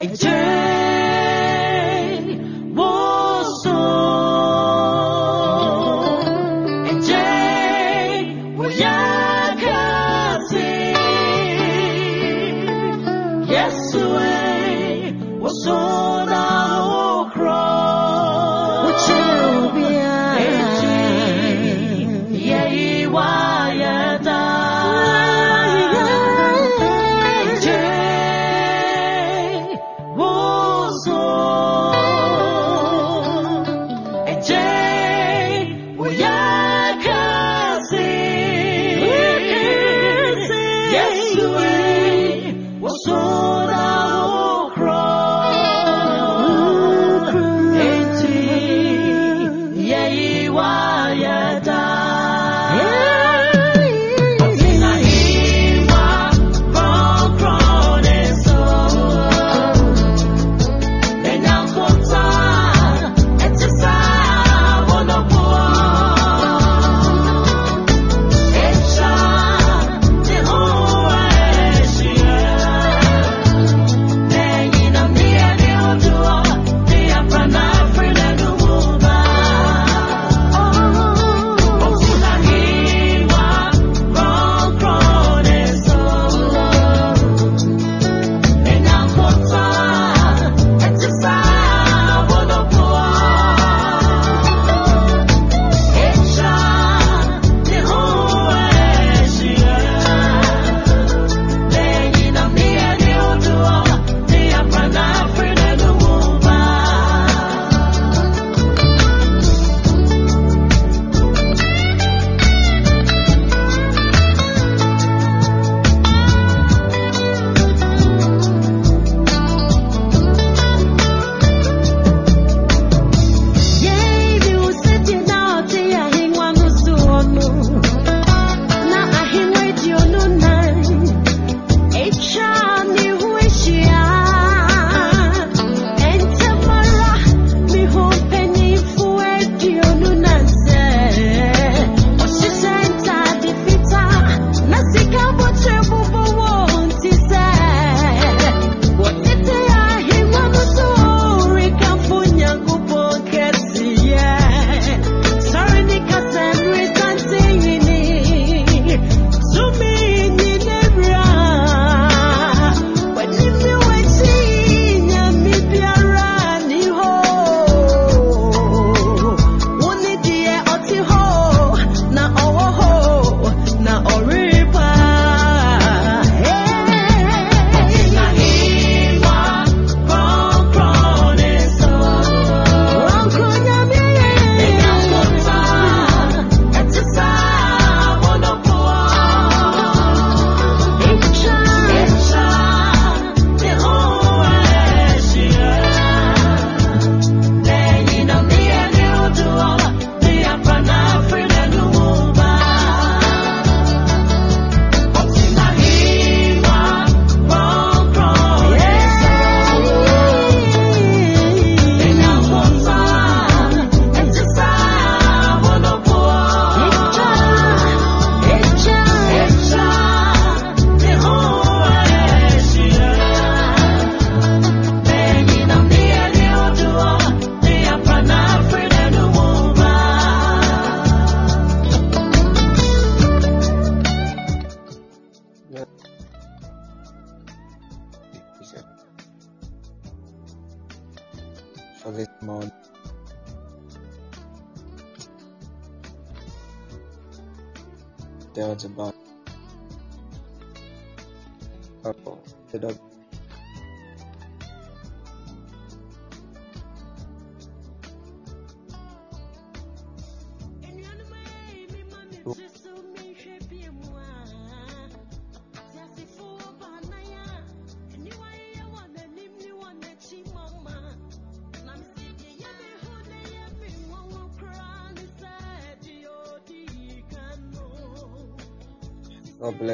God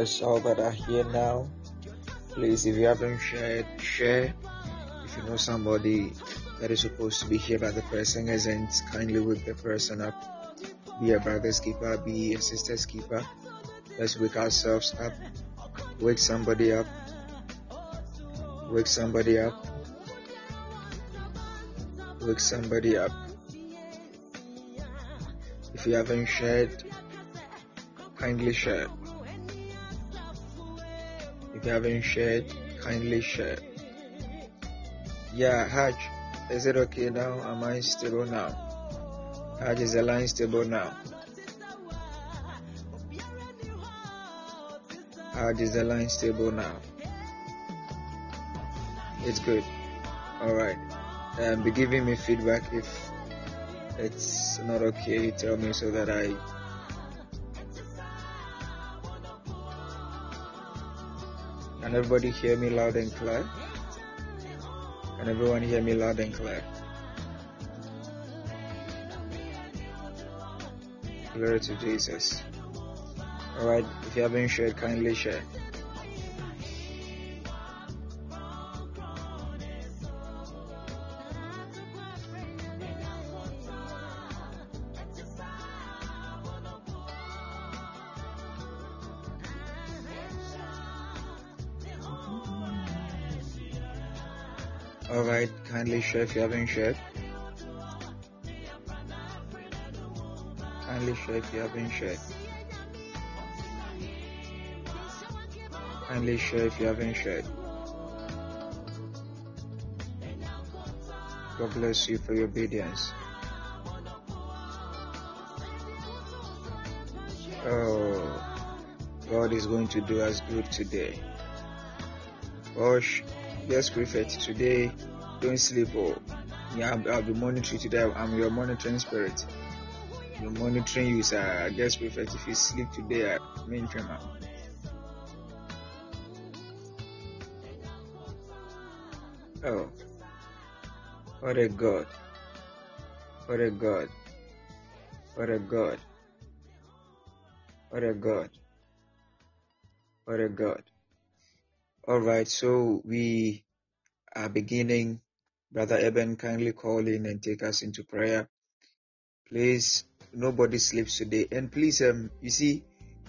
bless all that are here now. Please, if you haven't shared, share. If you know somebody that is supposed to be here but the person isn't, kindly wake the person up. Be a brother's keeper, be a sister's keeper. Let's wake ourselves up. Wake somebody up. Wake somebody up. wake somebody up. If you haven't shared, kindly share. If you haven't shared, kindly share. Yeah, Hajj, is it okay now? Am I stable now? Hajj, is the line stable now? Hajj, is the line stable now? It's good. Alright. Um, be giving me feedback if it's not okay. Tell me so that I Can everybody hear me loud and clear? Can everyone hear me loud and clear? Glory to Jesus. Alright, if you haven't shared, kindly share. Alright, kindly share if you haven't shared. Kindly share if you haven't shared. Kindly share if you haven't shared. God bless you for your obedience. Oh, God is going to do us good today. Oh, Gosh, yes, prefect, today don't sleep. Oh, yeah, I'll, be monitoring today. I'm your monitoring spirit. You're monitoring you, sir. Guess prefect, if you sleep today, I mean, tremor. Oh, what a God. What a God. What a God. What a God. What a God. All right, so we are beginning. Brother Eben, kindly call in and take us into prayer. Please, nobody sleeps today. And please, um, you see,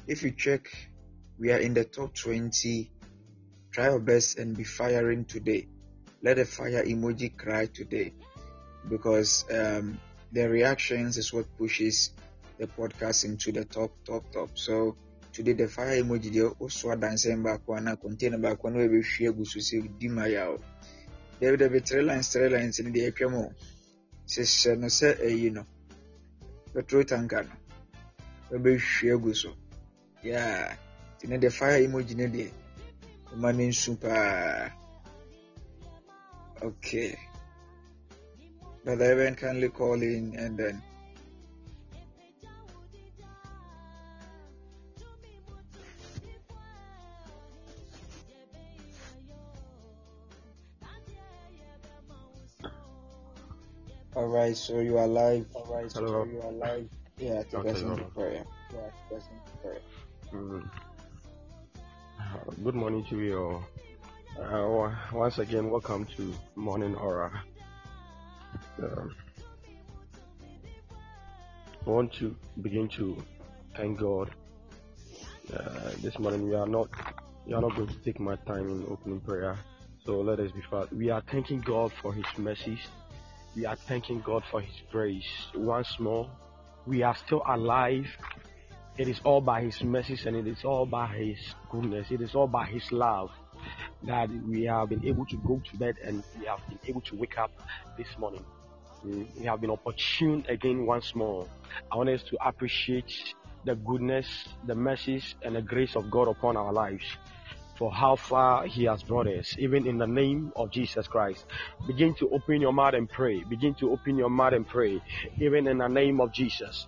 if you check, we are in the top 20. Try your best and be firing today. Let the fire emoji cry today because um, the reactions is what pushes the podcast into the top, top, top. So today the fire emoji deɛ osua adansɛn baako ana container baako na wɔbɛhwie agu so sɛ di ma ya o dabi three lines three lines no deɛ atwa mu o. Hyehyɛ no sɛ ɛyi no. Petrol tanker no wɔbɛhwie agu so. Yaa ti ne fire emoji no deɛ ɔma ne nsu paa. Okay. Brother Evan kindly call in and then All right, so you are live. All right, so you are live. Yeah, take Okay, us into hello. prayer. Yeah, us into prayer. Mm. Uh, Good morning to you all. Uh, once again, welcome to Morning Aura. Um, I want to begin to thank God. Uh, this morning, we are not we are not going to take much time in opening prayer. So let us be fast. We are thanking God for His mercies. We are thanking God for His grace. Once more, we are still alive It is all by His mercies and it is all by His goodness. It is all by His love that we have been able to go to bed and we have been able to wake up this morning. Mm, We have been opportune again once more. I want us to appreciate the goodness, the mercies, and the grace of God upon our lives for how far He has brought us, even in the name of Jesus Christ. Begin to open your mouth and pray. Begin to open your mouth and pray, even in the name of Jesus.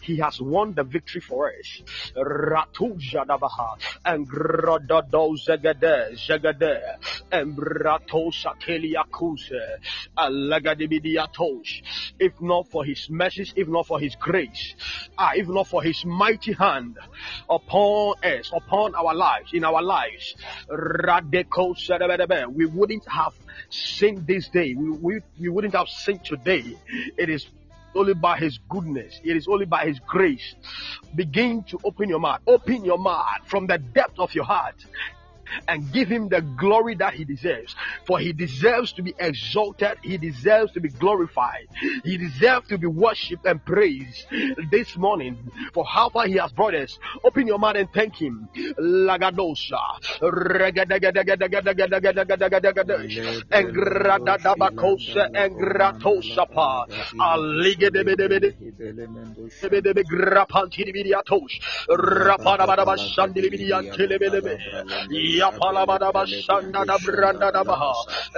He has won the victory for us. And. If not for his mercies, if not for his grace, ah, if not for his mighty hand upon us, upon our lives, in our lives, we wouldn't have sinned this day. We, we, we wouldn't have sinned today. It is only by his goodness. It is only by his grace. Begin to open your mouth. Open your mouth from the depth of your heart and give him the glory that he deserves. For he deserves to be exalted, he deserves to be glorified, he deserves to be worshipped and praised this morning for how far he has brought us. Open your mouth and thank him. Lagadosa. Yapalabadaba Sanda da Branda da Baha,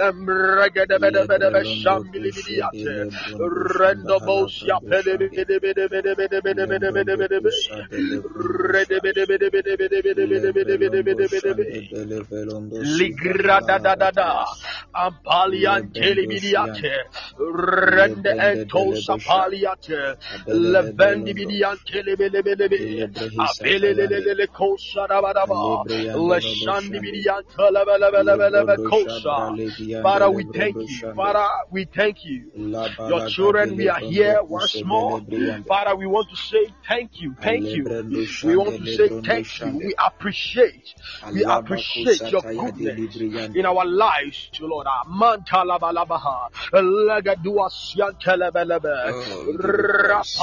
Embregede Bede Bede Beshambili Bidiate, Rendo Bosia Pede Bede Bede Bede Bede Bede Bede Bede Bede Bede Rede Bede Bede Bede Bede Bede Bede Bede Bede Bede Bede Bede Ligra da da da da Ampalian Telebidiate Rende Ento Sapaliate Levendi Bidiante Lebele Bele Apele Lele Kosa da da ba Leshandi Father, we thank you. Father, we thank you. Your children, we are here once more. Father, we want to say thank you. Thank you. We want to say thank you. We appreciate. We appreciate your goodness in our lives, Lord.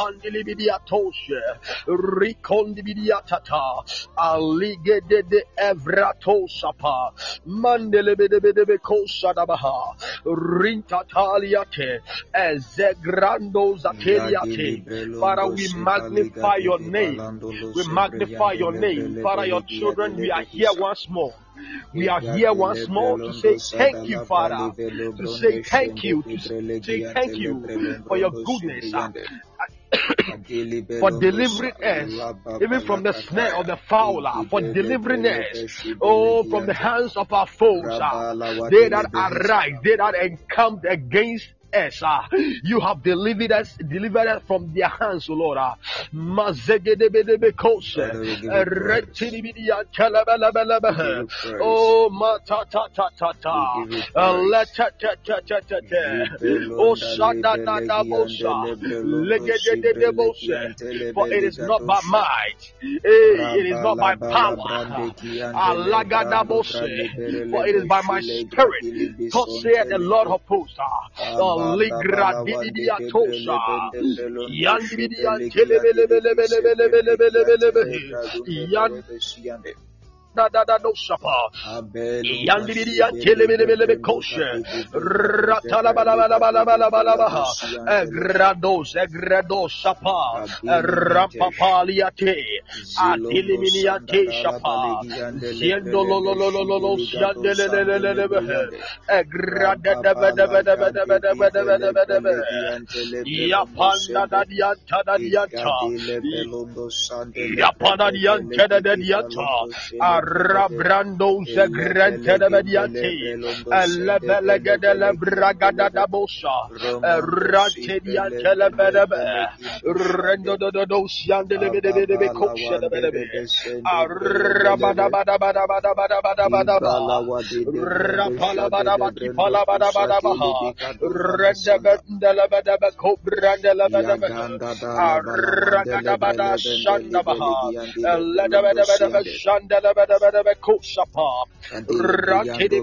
Rapandilibidiatoshe. Rikondibidiatata. Aligede de Evrato Sapa. Mandelebedebedebe Kosadabaha. Rintataliate. Ezegrando Zateliate. Father, we magnify your name. We magnify your name. Father, your children, we are here once more. We are here once more to say thank you, Father. To say thank you. To say thank you for your goodness. Uh, uh, for delivering us, even from the snare of the fowler, for delivering us, oh, from the hands of our foes, uh, they that arise, they that encamp against us. Uh, you have delivered us, delivered us from their hands, O Lord. Uh, oh, ma ta ta ta ta ta. Oh, shada da da bosa. De de. For it is not by might, it is not by power. For it is by my spirit. God said the Lord of hosts. ligra Ligradidia tosha. Yandidia telebelebelebelebelebelebelebe. Yan da da da no shapa yandiri ya telebele bele be koshe ratala bala bala bala bala bala baha grados grado shapa rapapaliate atiliminiate shapa siendo lo lo lo lo lo lo siandele le le le le be grada da ba da ba da ba da ba da ba da ba da ba da ba ya panda da dianta da dianta ya panda dianta da da dianta Rabrando Zagrante Mediate, Levelega de la Bragada da Bosa, Rante diante la Bedebe, Rendo Dosian de Lebede de Becosha de Bedebe, Rabada Bada Bada Bada Bada Bada Bada Rapala Bada Koshapa, Rakede,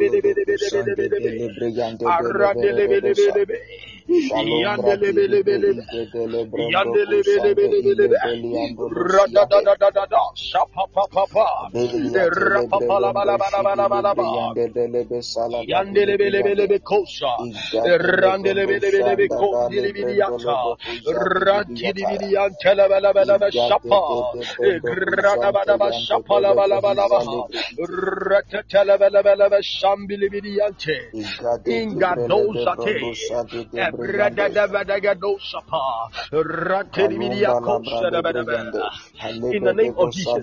Ingadosa te, in the name of Jesus.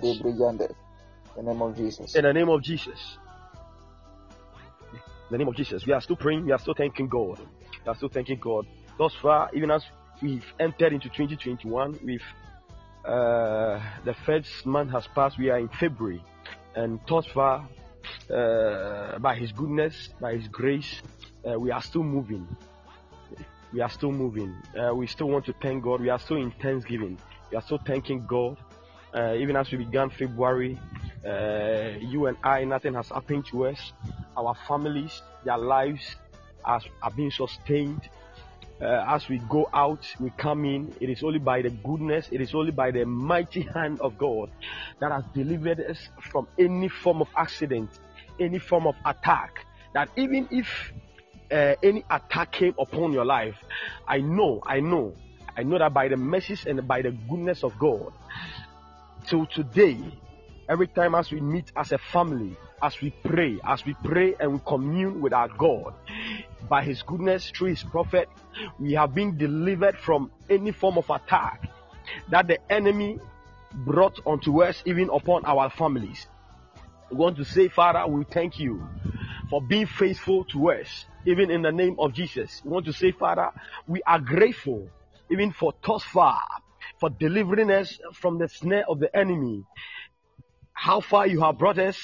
In the name of Jesus. In the name of Jesus. In the name of Jesus. We are still praying. We are still thanking God. We are still thanking God. Thus far, even as we've entered into 2021, we've uh, the first month has passed. We are in February, and thus far, uh, by His goodness, by His grace, uh, we are still moving. We are still moving. Uh, we still want to thank God. We are still in thanksgiving. We are still thanking God. Uh, even as we began February, uh, you and I, nothing has happened to us. Our families, their lives are, are being sustained. Uh, as we go out, we come in. It is only by the goodness, it is only by the mighty hand of God that has delivered us from any form of accident, any form of attack. That even if uh, any attack came upon your life, I know, I know, I know that by the mercies and by the goodness of God, till today, every time as we meet as a family, as we pray, as we pray and we commune with our God, by His goodness through His prophet, we have been delivered from any form of attack that the enemy brought unto us, even upon our families. We want to say, Father, we thank you for being faithful to us, even in the name of Jesus. We want to say, Father, we are grateful, even for thus far, for delivering us from the snare of the enemy. How far you have brought us,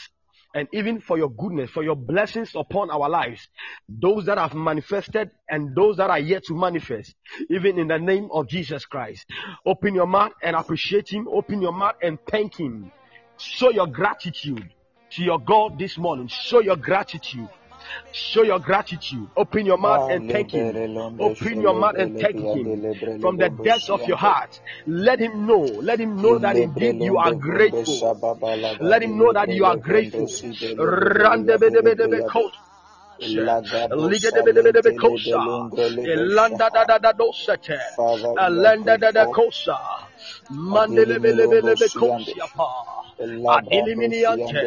and even for your goodness, for your blessings upon our lives, those that have manifested and those that are yet to manifest, even in the name of Jesus Christ. Open your mouth and appreciate Him. Open your mouth and thank Him. Show your gratitude to your God this morning. Show your gratitude. Show your gratitude. Open your mouth and thank Him. Open your mouth and thank Him from the depths of your heart. Let Him know. Let Him know that indeed you are grateful. Let Him know that you are grateful. Randebedebedebe Adilimiante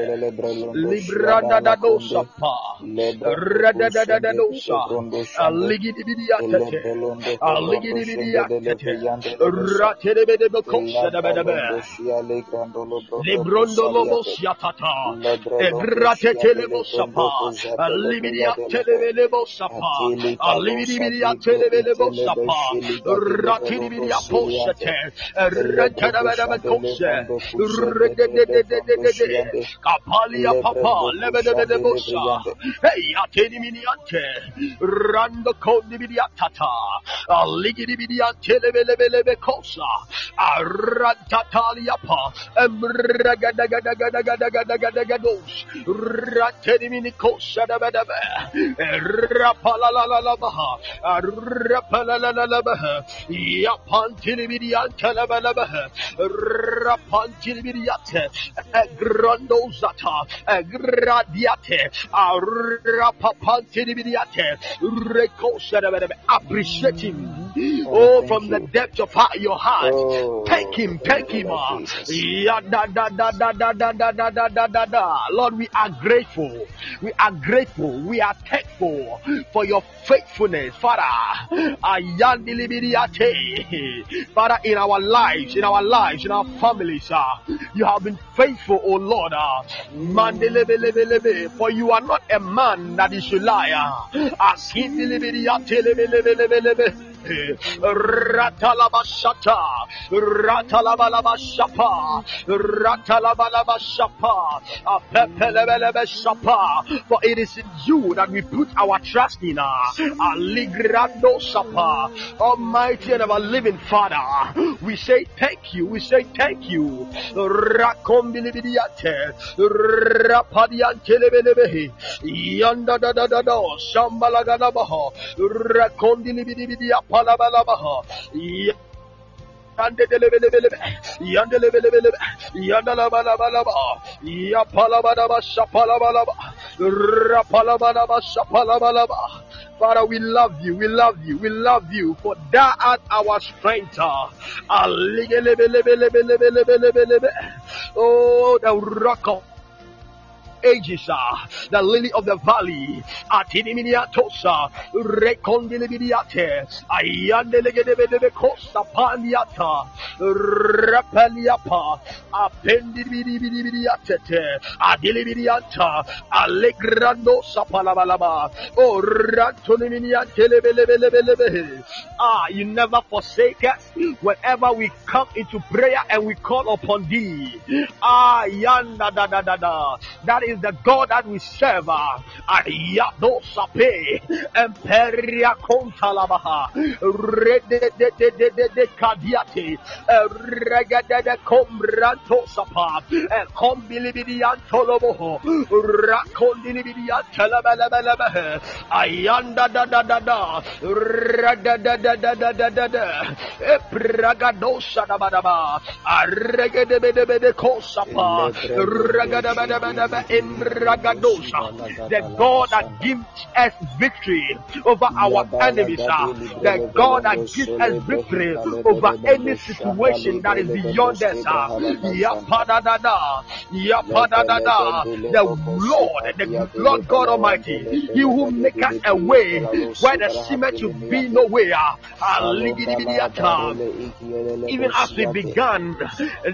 Librada da dosa. pa Rada da da da dosa. Aligidibidiate Aligidibidiate Ratebe de Bocosa da Bedabe Librondo Lobos Yatata Egrate Telebosapa Alibidiate Lebosapa Alibidiate Lebosapa Ratinibidiaposate Rada da Bedabe Cosa Rada Kapalia papa lebedede bosa. Hey ateni miniante. Rando kondi biliatata. Alligiri biliante lebelebelebe kosa. Arantatalia pa. Emragadagadagadagadagadagados. Rateni mini kosa debedebe. Rapalalabaha. Rapalalalabaha. Yapantili biliante lebelebe. Rapantili biliante. grandozata gradiate arapapantidiate recosere appreciate him oh from the depth of your heart thank him thank him Lord we are grateful we are grateful we are thankful for your faithfulness Father Father in our lives in our lives in our families you have been faithful, O Lord. Uh, for you are not a man that you should lie. Ratalabashata, Ratalabalabashapa, Ratalabalabashapa, Apepelebelebeshapa. For it is in you that we put our trust in. Ah. Aligrando Sapa, Almighty and our living Father. We say thank you. We say thank you. Rakombilibidiate, Rapadiantelebelebehi, Yanda da da da da, Shambalagadabaha, Rakondilibidibidia Father, we love you, we love you, we love you, for thou art our strength. Oh, the rock of ages, uh, the lily of the valley, Atiniminiatosa, Recondilibidiate, Ayandelegedebe Costa Paniata, Rapaliapa, Appendibidibidiate, Adilibidianta, Allegrando Sapalabalaba, Oh Rantoniminiantelebelebelebelebe. Ah, you never forsake us whenever we come into prayer and we call upon thee. Ah, yanda da da da da. That is the God that we serve. Ayado sape emperia kontalabaha rede de de de de de kadiate regede de kombranto sapa kombilibidian toloboho rakondilibidian telebelebelebe ayanda da da da da rede da da da da da da da epragadosa da ba da ba regede de the God that gives us victory over our enemies, the God that gives us victory over any situation that is beyond us. The Lord, the Lord God Almighty, He will make us a way where the cement to be nowhere. Uh, even as we began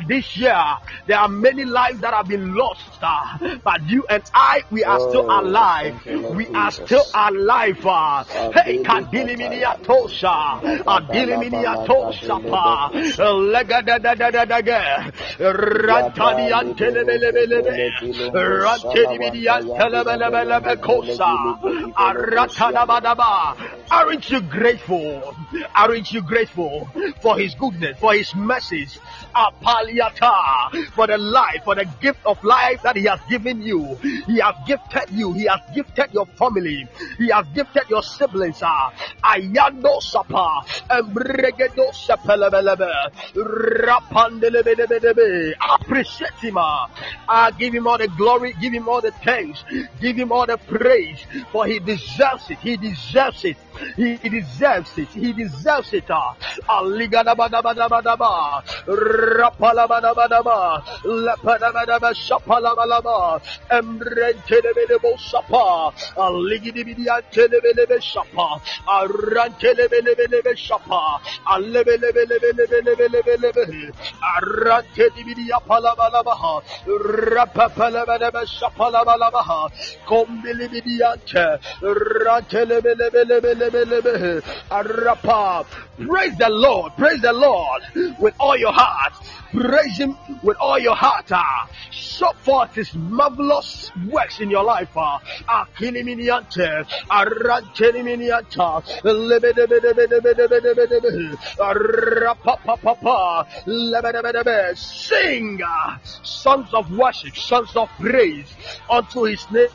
this year, there are many lives that have been lost. Uh, but you and I, we are still oh, alive. We are still alive. Uh. Hey, Kadiliminia Tosha, Adiliminia Tosha, Lega da da da da da da, Rantani Antelebelebelebe, Rantani Antelebelebelebe Kosa, Aratanabadaba. Aren't you grateful? Aren't you grateful for His goodness, for His mercies? Apaliata, for the life, for the gift of life that He has given you. He has gifted you. He has gifted your family. He has gifted your siblings. Ayando sapa, embregedo. Appreciate Him. I ah. give Him all the glory. Give Him all the thanks. Give Him all the praise, for He deserves it. He deserves it. He deserves it. He deserves it. Aligadabadabadabadaba. Rapalabadabadaba. Lepadabadaba shapalabalaba. Emrentelebelebo shapa. Aligidibidiantelebelebe shapa. Arantelebelebelebe shapa. Alebelebelebelebelebelebe. Arantedibidiapalabalaba. Rapapalabadaba shapalabalaba. Kombilibidiante. Rantelebelebelebelebe. Praise the Lord. Praise the Lord with all your heart. Praise Him with all your heart. Ah. Show forth His marvelous works in your life. Akiniminiante, Aranteniminianta, Sing songs of worship, songs of praise unto His name.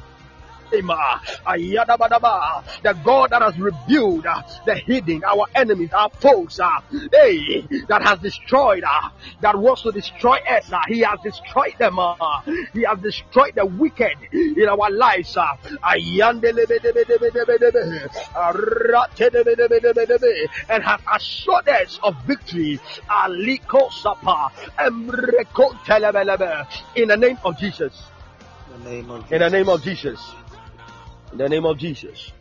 The God that has revealed uh, the hidden, our enemies, our foes, uh, hey, that has destroyed, uh, that wants to destroy us. He has destroyed them. He has destroyed the wicked in our lives. And has assured us of victory. In the name of Jesus. In the name of Jesus. In the name of Jesus.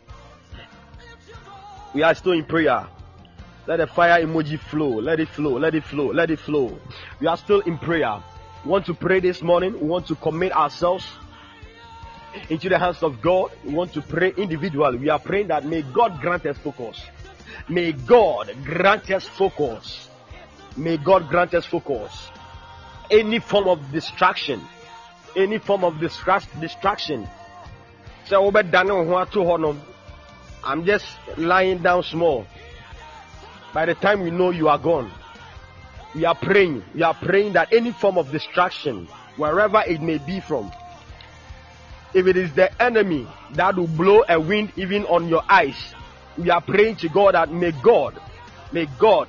We are still in prayer. Let the fire emoji flow. Let it flow. Let it flow. Let it flow. We are still in prayer. We want to pray this morning. We want to commit ourselves into the hands of God. We want to pray individually. We are praying that may God grant us focus. May God grant us focus. May God grant us focus. Any form of distraction, any form of distraction. So, I'm just lying down small. By the time we know you are gone, we are praying. We are praying that any form of distraction, wherever it may be from, if it is the enemy that will blow a wind even on your eyes, we are praying to God that may God, may God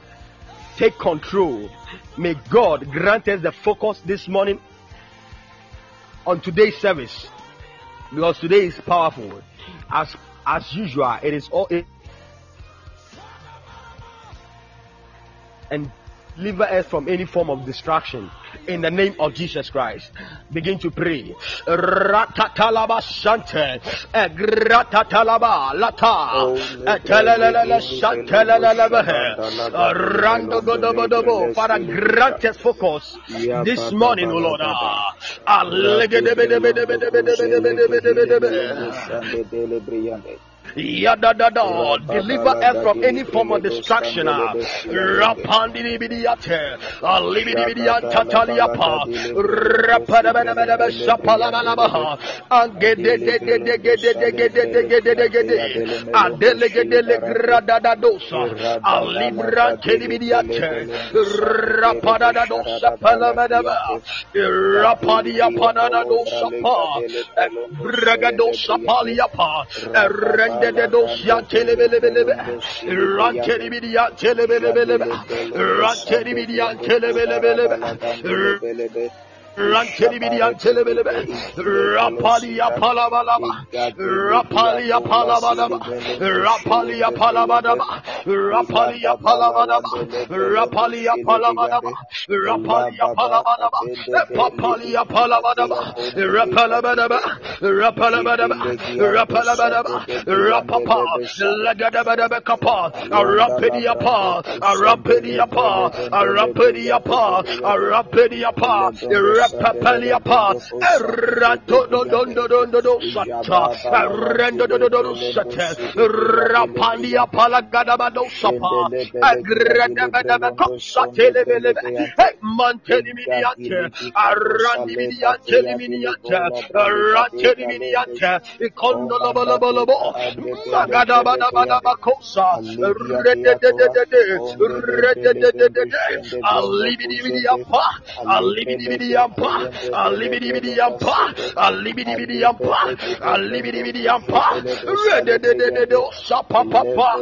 take control. May God grant us the focus this morning on today's service because today is powerful. As as usual, it is all. It, and deliver us from any form of distraction in the name of Jesus Christ. Begin to pray. Ratatalaba shante, gratatalaba lata, telelele shantelelele, rando godobodobo. Father, grant us focus this morning, O Lord. Deliver us from any form of destruction. Rapandinibidiate, Pa, Rande de dosya telebelebelebe. Ranteri bir ya telebelebelebe. Ranteri bir ya telebelebelebe. Rantelibidi Antelebelebe, Rapali Apalabalaba, Rapali Apalabalaba, Rapali Apalabalaba, Rapali Apalabalaba, Rapali Apalabalaba, Rapali Apalabalaba, Papali Apalabalaba, Rapalabadaba, Rapalabadaba, Rapalabadaba, Rapapa, Lagadabadaba Kapa, Arapidiapa, Arapidiapa, Arapidiapa, Arapidiapa, papalia pa errato do do do do do do sata errando do do do do do sapa miniate miniate miniate miniate yampa, alibidi bidi yampa, alibidi bidi yampa, alibidi bidi yampa, rende de de de de sapa papa,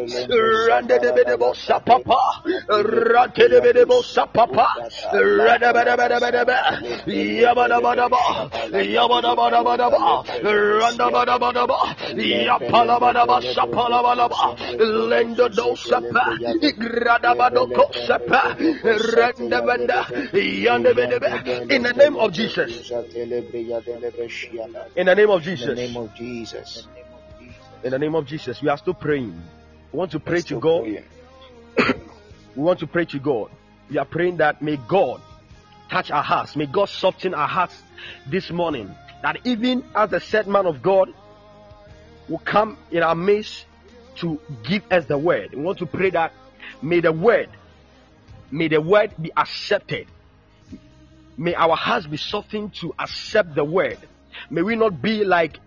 rende de de bo sapa pa, rante de de bo sapa pa, rende de de de de de, yabada bada ba, yabada bada bada ba, randa bada bada ba, yapala bada ba, sapala bada ba, lendo do sapa, igrada bado ko sapa, rende benda, yande bede in of Jesus. In the name of Jesus. In the name of Jesus. In the name of Jesus. We are still praying. We want to pray to God. we want to pray to God. We are praying that may God touch our hearts. May God soften our hearts this morning. That even as the said man of God will come in our midst to give us the word. We want to pray that may the word, may the word be accepted May our hearts be softened to accept the word. May we not be like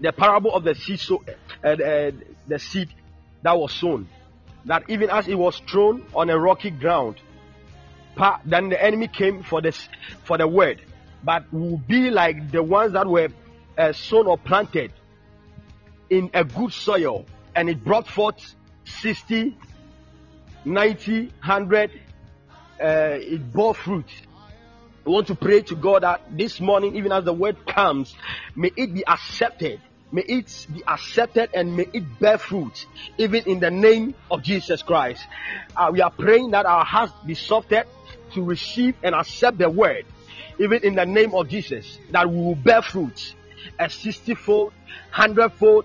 the parable of the seed, so, uh, uh, the seed that was sown. That even as it was thrown on a rocky ground, then the enemy came for this for the word. But will be like the ones that were uh, sown or planted in a good soil, and it brought forth 60, 90, 100. Uh, it bore fruit we want to pray to God that this morning, even as the word comes, may it be accepted. May it be accepted and may it bear fruit, even in the name of Jesus Christ. Uh, we are praying that our hearts be softened to receive and accept the word, even in the name of Jesus, that we will bear fruit a 60 fold, 100 fold,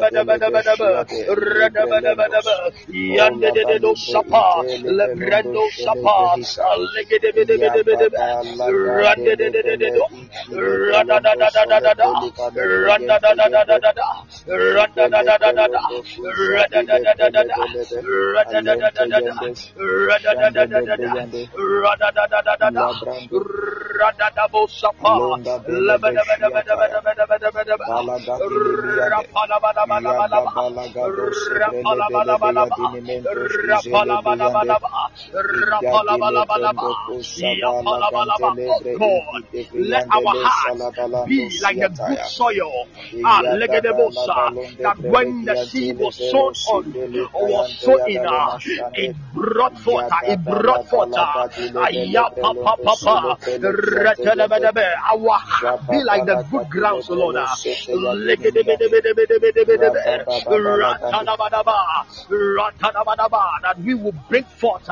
redebedebedebedebe, redebedebedebe, yandedede, sapa, lebrendo, sapa, legedebedebedebe, randedede, radadadadadada, randadadadadada, radadadadadada, radadadadadada, radadadadadada, radadadadadada, radadadadadada, radadabo, sapa, lebedebedebedebedebedebedebe, Rapala God, let our hearts be like the good soil. That when the seed was sown on or was sown in, uh, it brought forth, uh, it brought forth, uh, our heart be like the good grounds, Lord. uh, that we will bring forth,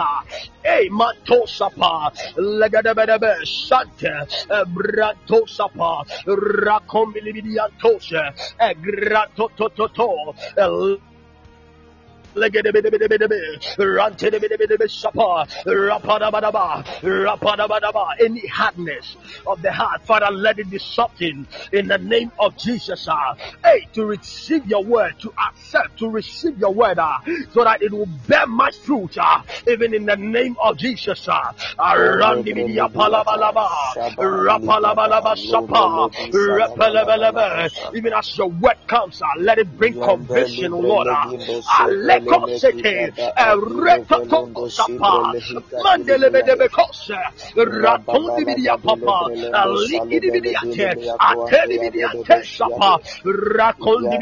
Santa, Matosapa, Legadebedebe, Santa, eh, Bratosapa, Rakombilibidiantose, eh, Gratotototo, eh, any hardness of the heart, Father, let it be softened in the name of Jesus. Hey, to receive your word, to accept, to receive your word, uh, so that it will bear much fruit, uh, even in the name of Jesus. Uh, even as your word comes, uh, let it bring conviction, Lord. Uh, Kosete, Repatoko Sapa, Mandelebedebe Ateli Rakondi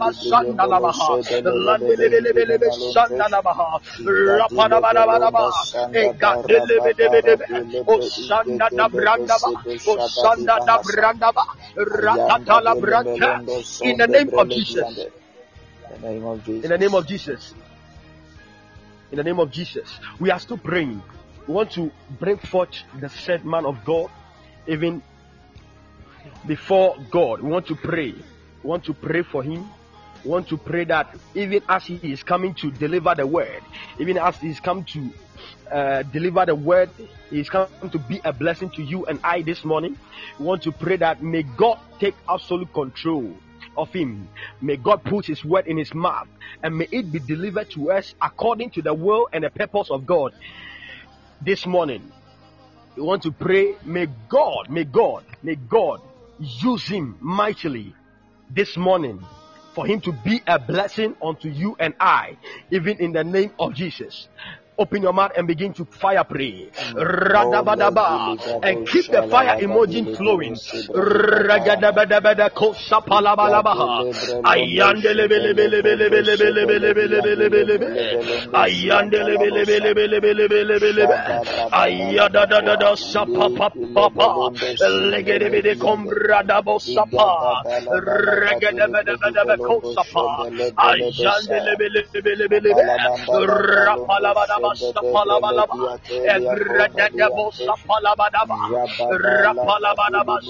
Osanda Osanda in the name of Jesus. In the name of Jesus. In the name of Jesus. In the name of Jesus. We are still praying. We want to bring forth the said man of God, even before God. We want to pray. We want to pray for him. We want to pray that even as he is coming to deliver the word, even as he is come to uh, deliver the word, he is coming to be a blessing to you and I this morning. We want to pray that may God take absolute control of him. May God put his word in his mouth and may it be delivered to us according to the will and the purpose of God this morning. We want to pray, may God, may God, may God use him mightily this morning for him to be a blessing unto you and I, even in the name of Jesus. Open your mouth and begin to fire pray. Radabadaba. And keep the fire emoji flowing. Ragadabadabada kosapalabalabaha. Ayandelebelebelebelebelebelebelebelebe. Ayandelebelebelebelebelebelebe. Ayadadadada sapapapapa. Legedebede kombradabo sapa. Ragadabadabadaba kosapa. Ayandelebelebelebelebe. Rapalabadaba Sapalabadaba, Radadabo Sapalabadaba, Rapalabadaba,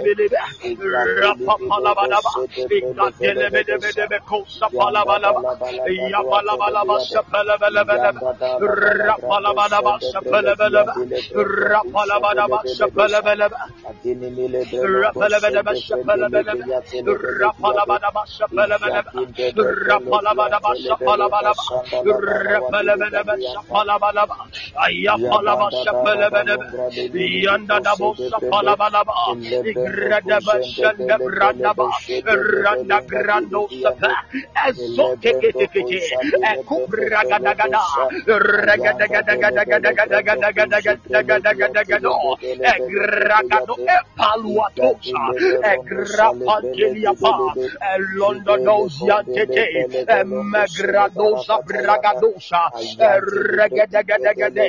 belebelebe rapapalabadaba Shapalabalaba, Igradaba Shandabrandaba, Randa Grando Sapa, Ezotekete, Ekubragadagada, Ragadagadagadagadagadagadagadagadagadagado, Egragado Epaluatosa, Egrapanteliapa, Elondonosia Tete, Emagradosa Bragadosa, Regadagade,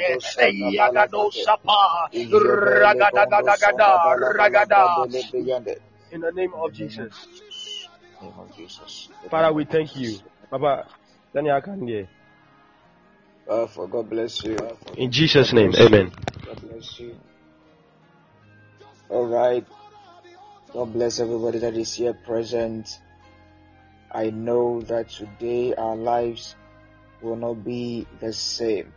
Yagadosa Pa, Ragadagada, Ragada. In the name of Jesus. Name of Jesus. Father, we thank you. Papa, Daniel Kanye. Uh, for God bless you. In Jesus' name, amen. God bless you. All right. God bless everybody that is here present. I know that today our lives will not be the same.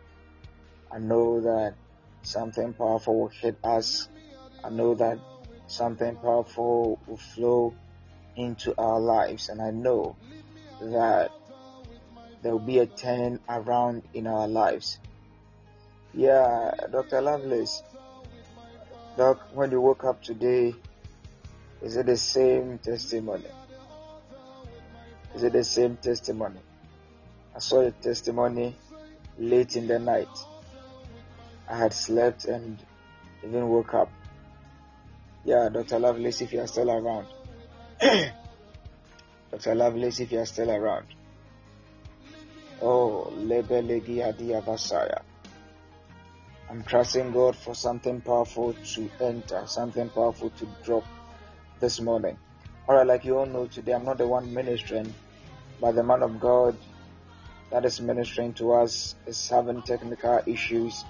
I know that something powerful will hit us. I know that something powerful will flow into our lives. And I know that there will be a turn around in our lives. Yeah, Dr. Lovelace. Doc, when you woke up today, is it the same testimony? Is it the same testimony? I saw a testimony late in the night. I had slept and even woke up. Yeah, Dr. Lovelace, if you are still around. Dr. Lovelace, if you are still around. Oh, Lebelegi Adia Vasaya. I'm trusting God for something powerful to enter, something powerful to drop this morning. Alright, like you all know, today I'm not the one ministering, but the man of God that is ministering to us is having technical issues,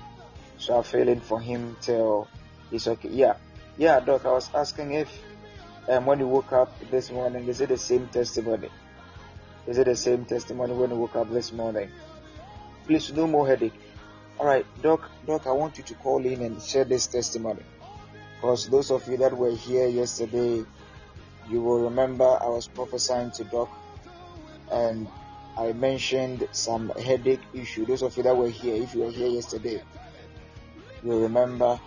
so I'm feeling for him till he's okay. Yeah, yeah, Doc, I was asking if um, when you woke up this morning, is it the same testimony? Is it the same testimony when you woke up this morning? Please, no more headache. All right, Doc, Doc, I want you to call in and share this testimony. Because those of you that were here yesterday, you will remember I was prophesying to Doc and I mentioned some headache issue. Those of you that were here, if you were here yesterday, you remember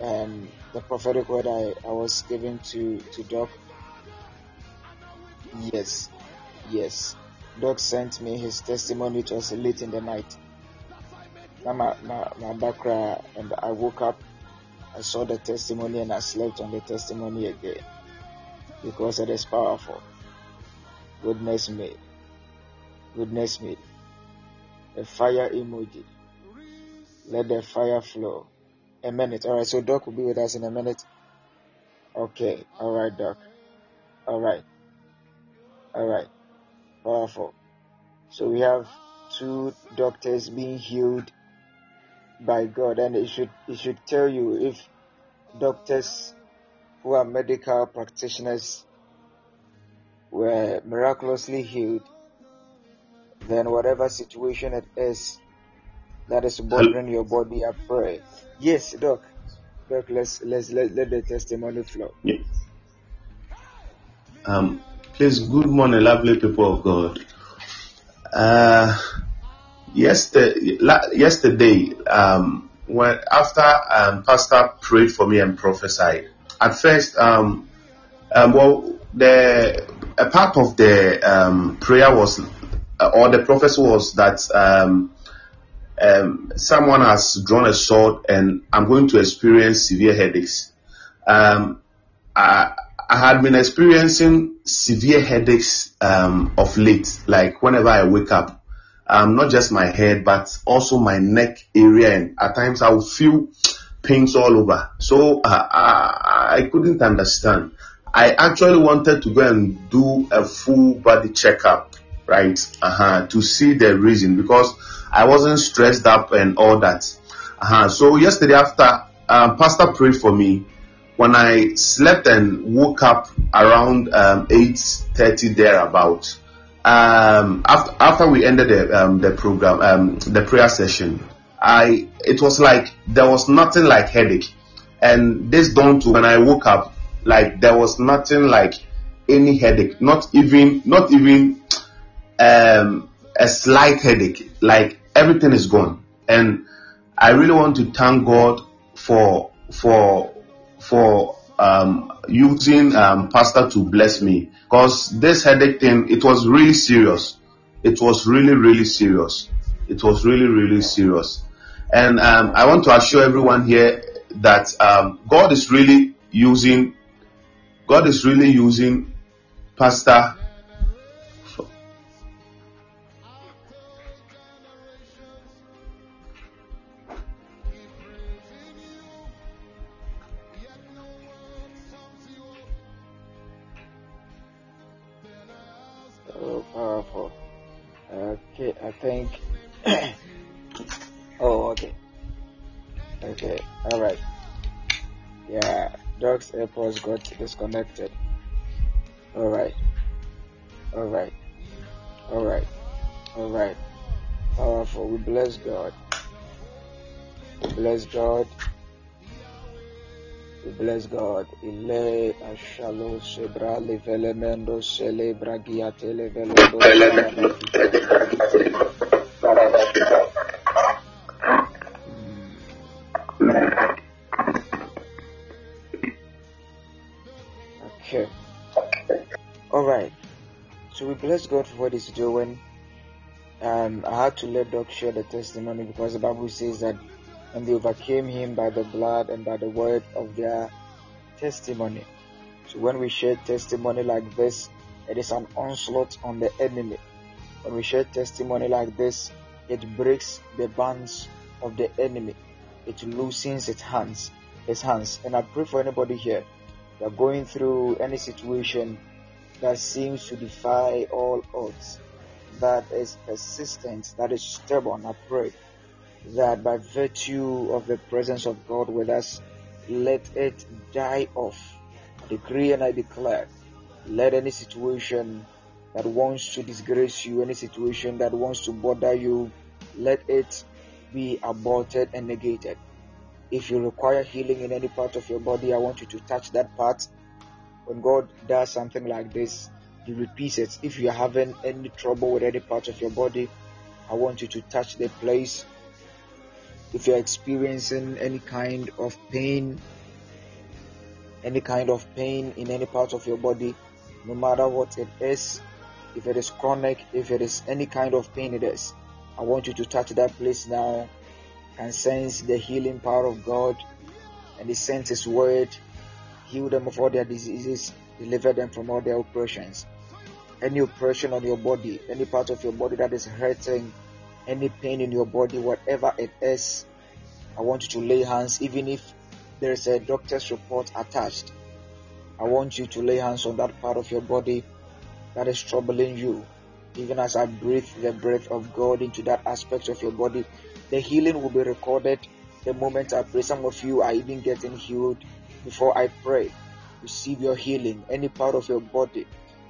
um, the prophetic word I, I was giving to, to Doc. Yes, yes. Doc sent me his testimony. It was late in the night. My, my, my background, and I woke up, I saw the testimony and I slept on the testimony again. Because it is powerful. Goodness me. Goodness me. A fire emoji. Let the fire flow. A minute. Alright, so Doc will be with us in a minute. Okay. Alright, Doc. Alright. Alright. Powerful. So we have two doctors being healed by God, and it should it should tell you if doctors who are medical practitioners were miraculously healed, then whatever situation it is that is bothering your body, I pray. Yes, doc. Doc, let's let's let, let the testimony flow. Yeah. Um, please, good morning, lovely people of God. Uh, yesterday, yesterday, um, when after um, Pastor prayed for me and prophesied, at first, um, um, well, the a part of the um, prayer was, uh, or the prophecy was that um, um, someone has drawn a sword and I'm going to experience severe headaches. Um, I, I had been experiencing severe headaches um, of late, like whenever I wake up, um, not just my head, but also my neck area, and at times I will feel pains all over. So uh, I, I couldn't understand. I actually wanted to go and do a full body checkup, right? Uh-huh, to see the reason because I wasn't stressed up and all that. Uh-huh. So yesterday after um, Pastor prayed for me, when I slept and woke up around um, 8.30 thereabout, um, after, after we ended the, um, the program, um, the prayer session, I, it was like, there was nothing like headache. And this dawned to when I woke up, like there was nothing like any headache, not even not even um, a slight headache. Like everything is gone, and I really want to thank God for for for um, using um, pastor to bless me because this headache thing it was really serious. It was really really serious. It was really really serious, and um, I want to assure everyone here that um, God is really using God is really using Pastor think. oh, okay. Okay, alright. Yeah, Doc's AirPods got disconnected. Alright. Alright. Alright. Alright. Powerful. We bless God. We bless God. We bless God. Ile ashalo sebra levelemendo celebra giate levelendo Okay. Alright. So we bless God for what He's doing. Um, I had to let Doc share the testimony because the Bible says that and they overcame him by the blood and by the word of their testimony. So when we share testimony like this, it is an onslaught on the enemy. When we share testimony like this, it breaks the bands of the enemy. It loosens its hands, his hands. And I pray for anybody here that going through any situation that seems to defy all odds, that is persistent, that is stubborn. I pray that by virtue of the presence of God with us, let it die off. I decree and I declare, let any situation that wants to disgrace you, any situation that wants to bother you, let it be aborted and negated. If you require healing in any part of your body, I want you to touch that part. When God does something like this, He repeats it. If you are having any trouble with any part of your body, I want you to touch the place if you're experiencing any kind of pain, any kind of pain in any part of your body, no matter what it is, if it is chronic, if it is any kind of pain it is, I want you to touch that place now and sense the healing power of God and He sent His word, heal them of all their diseases, deliver them from all their oppressions. Any oppression on your body, any part of your body that is hurting, any pain in your body, whatever it is, I want you to lay hands, even if there is a doctor's report attached. I want you to lay hands on that part of your body that is troubling you. Even as I breathe the breath of God into that aspect of your body, the healing will be recorded the moment I pray. Some of you are even getting healed before I pray. Receive your healing. Any part of your body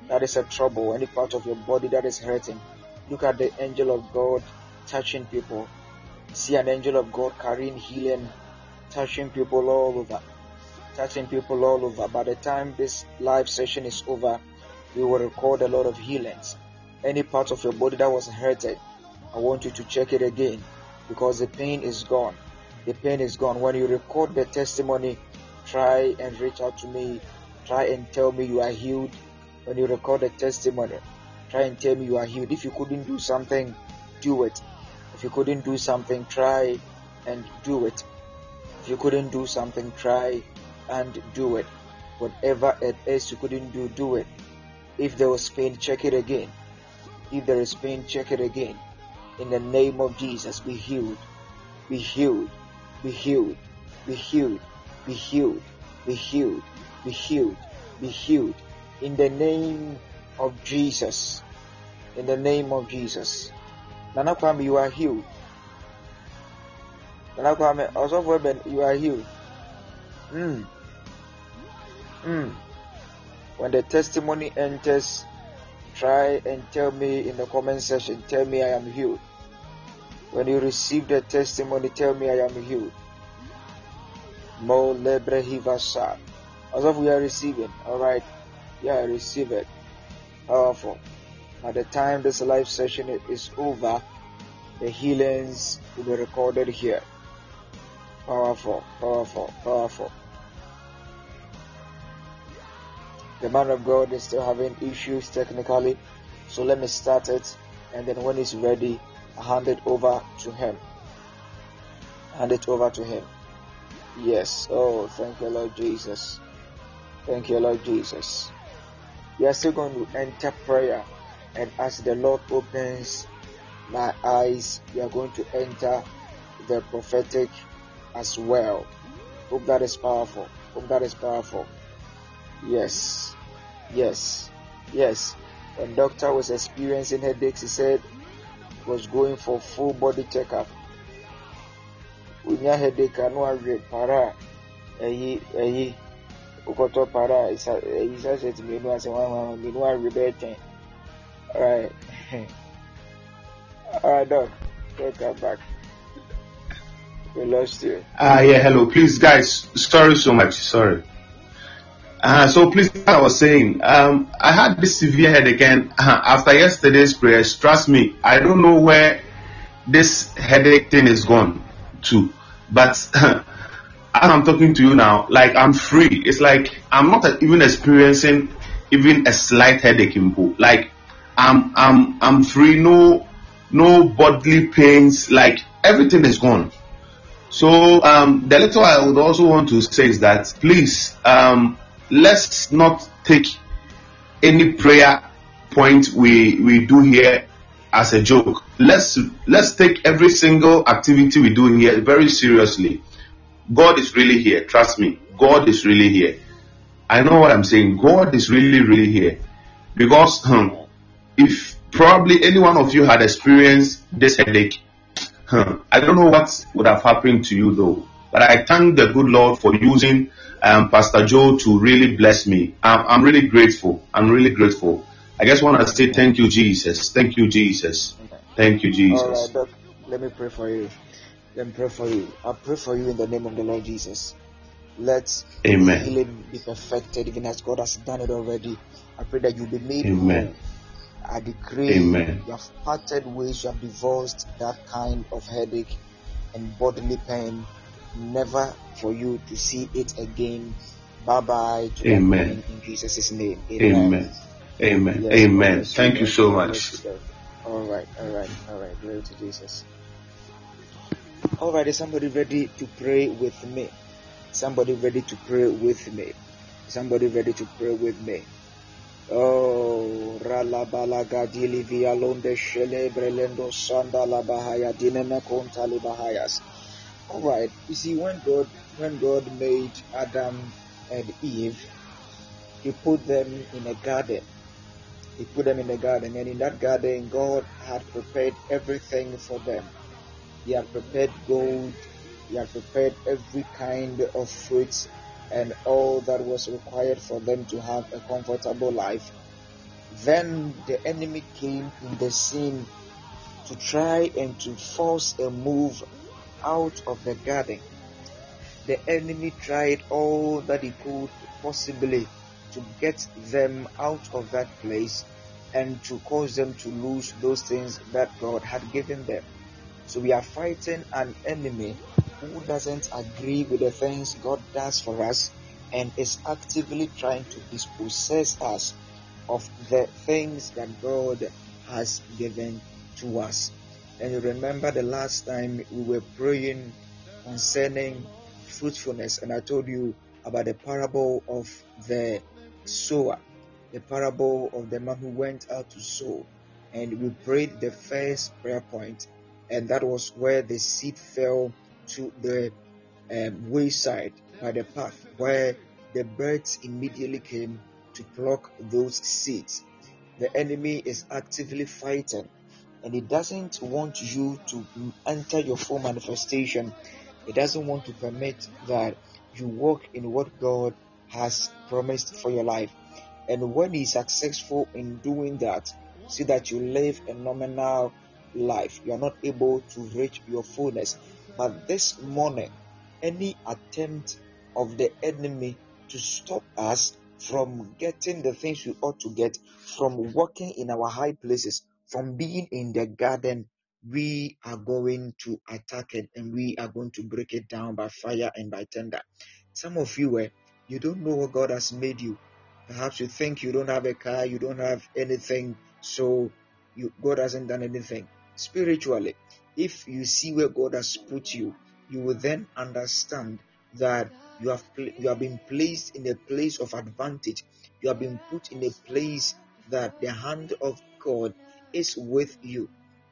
that is a trouble, any part of your body that is hurting, look at the angel of God touching people. See an angel of God carrying healing, touching people all over, touching people all over. By the time this live session is over, we will record a lot of healings. Any part of your body that was hurted, I want you to check it again because the pain is gone. The pain is gone. When you record the testimony, try and reach out to me. Try and tell me you are healed. When you record the testimony, try and tell me you are healed. If you couldn't do something, do it. If you couldn't do something, try and do it. If you couldn't do something, try and do it. Whatever it is you couldn't do, do it. If there was pain, check it again. If there is pain, check it again. In the name of Jesus, be healed. Be healed. Be healed. Be healed. Be healed. Be healed. Be healed. Be healed. In the name of Jesus. In the name of Jesus. Nana Kwame, you are healed. Nana Kwame, also for Ben, you are healed. Hmm. Hmm. When the testimony enters, try and tell me in the comment section, tell me I am healed. When you receive the testimony, tell me I am healed. Mo lebre hivasa. As of we are receiving, alright. Yeah, I receive it. Powerful. By the time this live session is over, the healings will be recorded here. Powerful, powerful, powerful. The man of God is still having issues technically, so let me start it and then when he's ready, I hand it over to him. Hand it over to him. Yes. Oh, thank you, Lord Jesus. Thank you, Lord Jesus. We are still going to enter prayer, and as the Lord opens my eyes, we are going to enter the prophetic as well. Hope that is powerful. Hope that is powerful. Yes. Yes. Yes. When doctor was experiencing headaches, he said was going for full body checkup. Unya headache anu awe para eyi eyi ukɔtɔ para eyi sase ti mienu ase ten. Alright. Alright, doc. Welcome back. We lost you. Ah, uh, yeah, hello. Please, guys, sorry so much. Sorry. Uh, so please, I was saying, um, I had this severe headache and uh, after yesterday's prayers, trust me, I don't know where this headache thing is gone to, but as I'm talking to you now, like I'm free. It's like I'm not even experiencing even a slight headache in pool. Like I'm, I'm, I'm free. No, no bodily pains. Like everything is gone. So um, the little I would also want to say is that please um, let's not take any prayer point we we do here as a joke. Let's let's take every single activity we do here very seriously. God is really here. Trust me. God is really here. I know what I'm saying. God is really, really here. Because if probably any one of you had experienced this headache, hmm, I don't know what would have happened to you though. But I thank the good Lord for using um, Pastor Joe to really bless me. I'm, I'm really grateful. I'm really grateful. I just want to say thank you, Jesus. Thank you, Jesus. Thank you, Jesus. Right, let me pray for you. Let me pray for you. I pray for you in the name of the Lord Jesus. Let Amen. healing be perfected, even as God has done it already. I pray that you'll be made Amen. whole. I decree Amen. you have parted ways, you have divorced that kind of headache and bodily pain never for you to see it again. Bye bye. Amen. In Jesus' name. Amen. Amen. Yes, Amen. Thank you so much. All right. All right. All right. Glory to Jesus. All right. Is somebody ready to pray with me? Somebody ready to pray with me? Somebody ready to pray with me? Oh, All right. You see, when God when God made Adam and Eve, He put them in a garden. He put them in a garden, and in that garden, God had prepared everything for them. He had prepared gold. He had prepared every kind of fruits and all that was required for them to have a comfortable life. Then the enemy came in the scene to try and to force a move out of the garden. The enemy tried all that he could possibly to get them out of that place and to cause them to lose those things that God had given them. So we are fighting an enemy who doesn't agree with the things God does for us and is actively trying to dispossess us of the things that God has given to us. And you remember the last time we were praying concerning fruitfulness, and I told you about the parable of the sower, the parable of the man who went out to sow. And we prayed the first prayer point, and that was where the seed fell to the um, wayside by the path, where the birds immediately came to pluck those seeds. The enemy is actively fighting and he doesn't want you to enter your full manifestation. He doesn't want to permit that you walk in what God has promised for your life. And when He's successful in doing that, see that you live a nominal life. You are not able to reach your fullness. But this morning, any attempt of the enemy to stop us from getting the things we ought to get, from walking in our high places, from being in the garden, we are going to attack it and we are going to break it down by fire and by tender. Some of you, eh, you don't know what God has made you. Perhaps you think you don't have a car, you don't have anything, so you, God hasn't done anything. Spiritually, if you see where God has put you, you will then understand that you have you have been placed in a place of advantage. You have been put in a place that the hand of God is with you.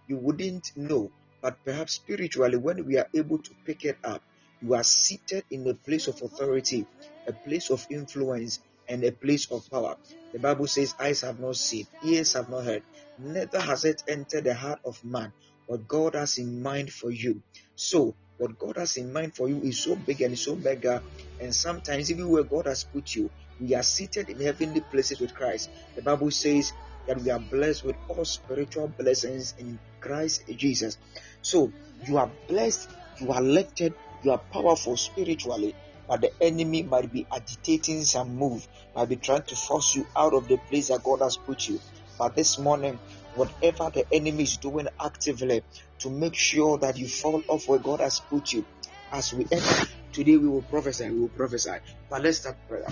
You wouldn't know, but perhaps spiritually, when we are able to pick it up, you are seated in a place of authority, a place of influence, and a place of power. The Bible says, Eyes have not seen, ears have not heard, neither has it entered the heart of man what God has in mind for you. So, what God has in mind for you is so big and so mega, and sometimes even where God has put you, we are seated in heavenly places with Christ. The Bible says that we are blessed with all spiritual blessings in Christ Jesus. So, you are blessed, you are lifted, you are powerful spiritually, but the enemy might be agitating some move, might be trying to force you out of the place that God has put you. But this morning, whatever the enemy is doing actively to make sure that you fall off where God has put you, as we enter today, we will prophesy, we will prophesy. But let's start prayer.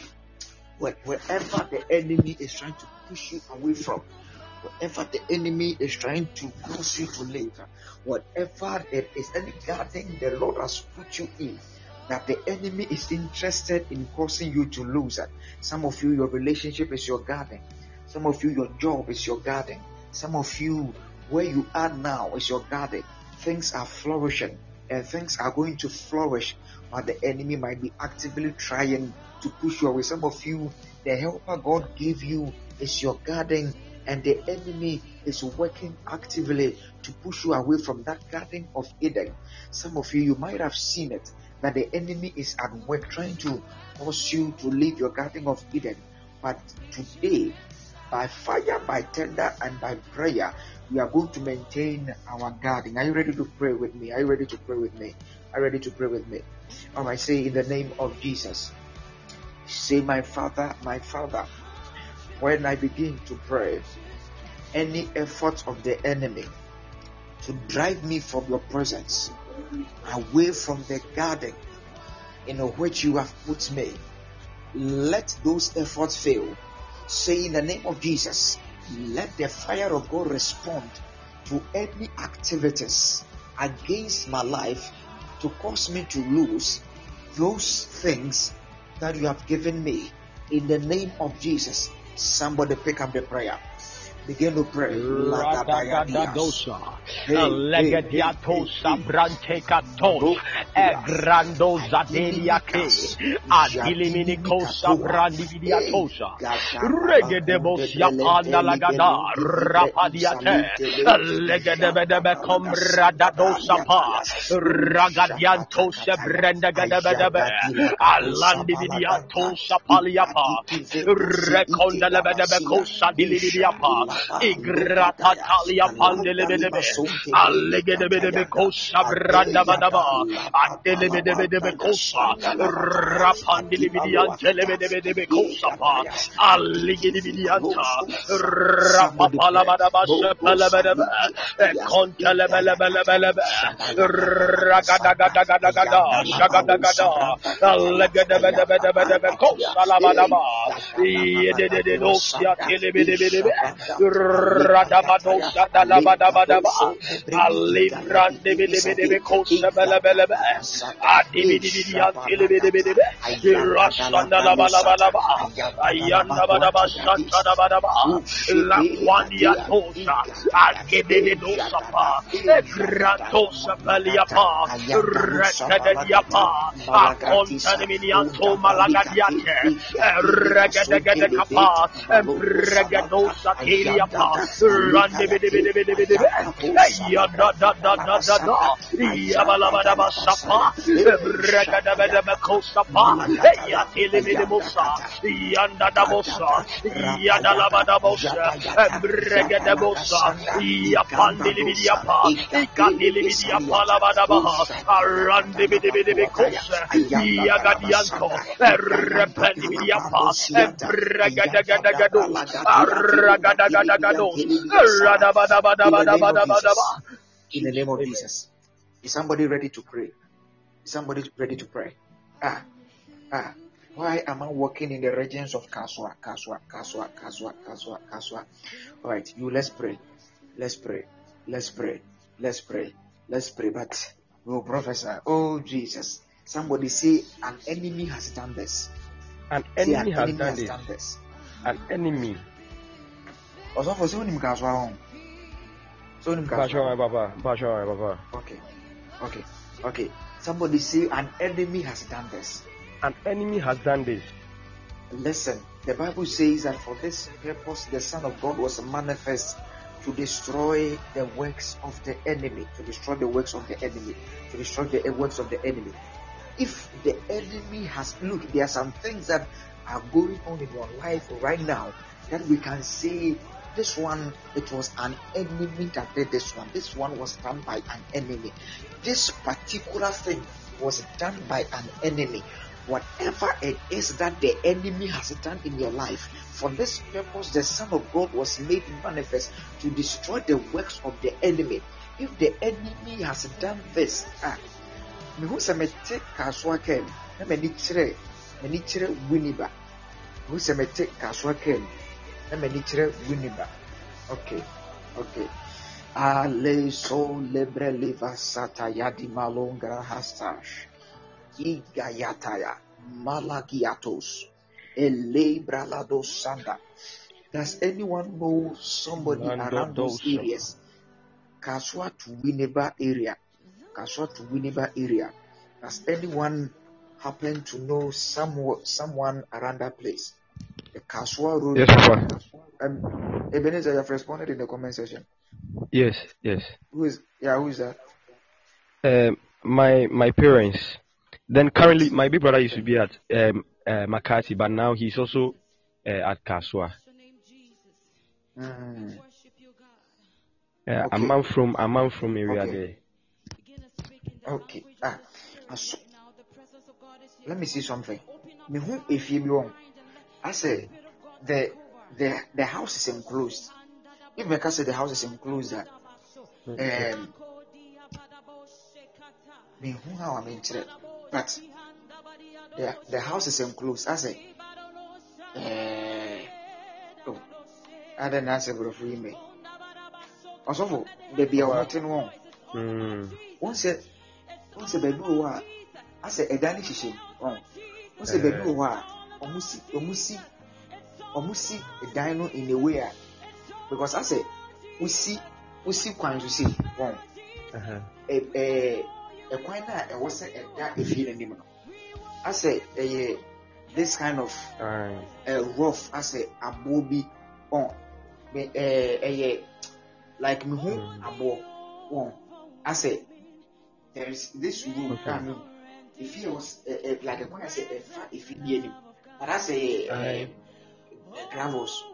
Wherever the enemy is trying to push you away from, whatever the enemy is trying to cause you to live, whatever there is any garden the Lord has put you in, that the enemy is interested in causing you to lose. Some of you, your relationship is your garden. Some of you, your job is your garden. Some of you, where you are now is your garden. Things are flourishing and things are going to flourish, but the enemy might be actively trying to push you away. Some of you, the helper God gave you is your garden, and the enemy is working actively to push you away from that garden of Eden. Some of you, you might have seen it that the enemy is at work trying to force you to leave your garden of Eden. But today, by fire, by tender, and by prayer, we are going to maintain our garden. Are you ready to pray with me? Are you ready to pray with me? Are you ready to pray with me? I say in the name of Jesus. Say, my Father, my Father, when I begin to pray, any effort of the enemy to drive me from your presence, away from the garden in which you have put me. Let those efforts fail. Say in the name of Jesus, let the fire of God respond to any activities against my life to cause me to lose those things that you have given me. In the name of Jesus, somebody pick up the prayer. Begin to pray. Radagadadosa. Legediatosa brantekatos. Egrando zadeliake. Adiliminicosa brandividiatosa. Regedebosia pandalagada. Rapadiate. Legedebedebe pa. Ragadiantosa brendagadebedebe. Alandividiatosa paliapa. Recondelebedebe cosa dilidiapa. Igratatalia pandelebedebe. Allegedebedebe kosa brandabadaba. Andelebedebedebe kosa. Rapandelebediantelebedebedebe kosa pa. Allegedebedianta. Rapapalabadaba sepelebedebe. Kontelebelebelebelebe. Ragadagadagadagada. Shagadagada. Allegedebedebedebe kosa labadaba. Yedededosia telebedebedebe. Radabadosa Dalabadabadaba Alibrande Bidibidibid Kosa Belebelebe Adibidibidian Tilibidibidib Rasandalabalaba Ayandabadaba Bada Bada In the name of Jesus. Is somebody ready to pray? Is somebody ready to pray? Ah, ah. Why am I walking in the regions of Kasoa, Kasoa, Kasoa, Kasoa, Kasoa, Kasoa? All right, you let's pray. Let's pray. Let's pray. Let's pray. Let's pray. But we'll prophesy. Oh Jesus. Somebody say an enemy has done this. An Say, enemy an has enemy done has done this. An enemy. Ọsọfọ sẹ onim Kasoa hàn. So onim Basho Kasoa. my papa. My papa. Okay. Okay. Okay. Somebody say an enemy has done this. An enemy has done this. Listen, the Bible says that for this purpose the Son of God was manifest to destroy the works of the enemy, to destroy the works of the enemy, to destroy the works of the enemy. If the enemy has look, there are some things that are going on in your life right now that we can say this one it was an enemy that did this one. This one was done by an enemy. This particular thing was done by an enemy whatever it is that the enemy has done in your life, for this purpose the Son of God was made manifest to destroy the works of the enemy. If the enemy has done this, ah, mehu sɛ mete kasoa kaa mu na m'ani kyerɛ winiba mehu sɛ mete kasoa kaa mu na m'ani kyerɛ winiba okay okay ale so lebre leva malongra hastash Igayataya Malakiatos Elebralado Sanda. Does anyone know somebody around those areas? Kasoa to Winneba area. Kasoa to Winneba area. Does anyone happen to know some, someone around that place? The Kasoa Road. Yes, Papa. Um, Ebenezer, you have responded in the comment section. Yes, yes. Who is, yeah, who is that? Um, my my parents. Then currently, my big brother used to be at um, uh, Makati, but now he's also uh, at Kasoa. Mm, Uh, Okay. A man from a man from area Okay. there. okay. Ah, aso- let me see something. Efie bi wɔ hɔ. I said the the the house is enclosed. If Mecca said the house is enclosed, that um, mehu how I'm interested, but the the house is enclosed. I said, eh, oh, I don't answer for free me. Ɔsɔfo, beebi a wɔte no wɔn. Mm. wọn sɛ wọn sɛ baabi wɔ hɔ a asɛ ɛdan no hyehyɛ mu a ɔmo si ɔmo si ɔmo si ɛdan no in a way a because asɛ wosi wosi kwan so si wɔn Uh-huh. ɛɛ ɛkwan no a ɛwɔ sɛ ɛda efie n'anim no asɛ ɛyɛ this kind of Aye. uh, rough asɛ aboɔ bi ɔn ɛɛ ɛyɛ like me ho Mm. aboɔ ɔn asɛ there is this room Okay. a me efi yɛ wɔ ɛ ɛ like ɛkwan asɛ ɛfa efi bi anim but asɛ ɛɛ Aye. ɛ gravels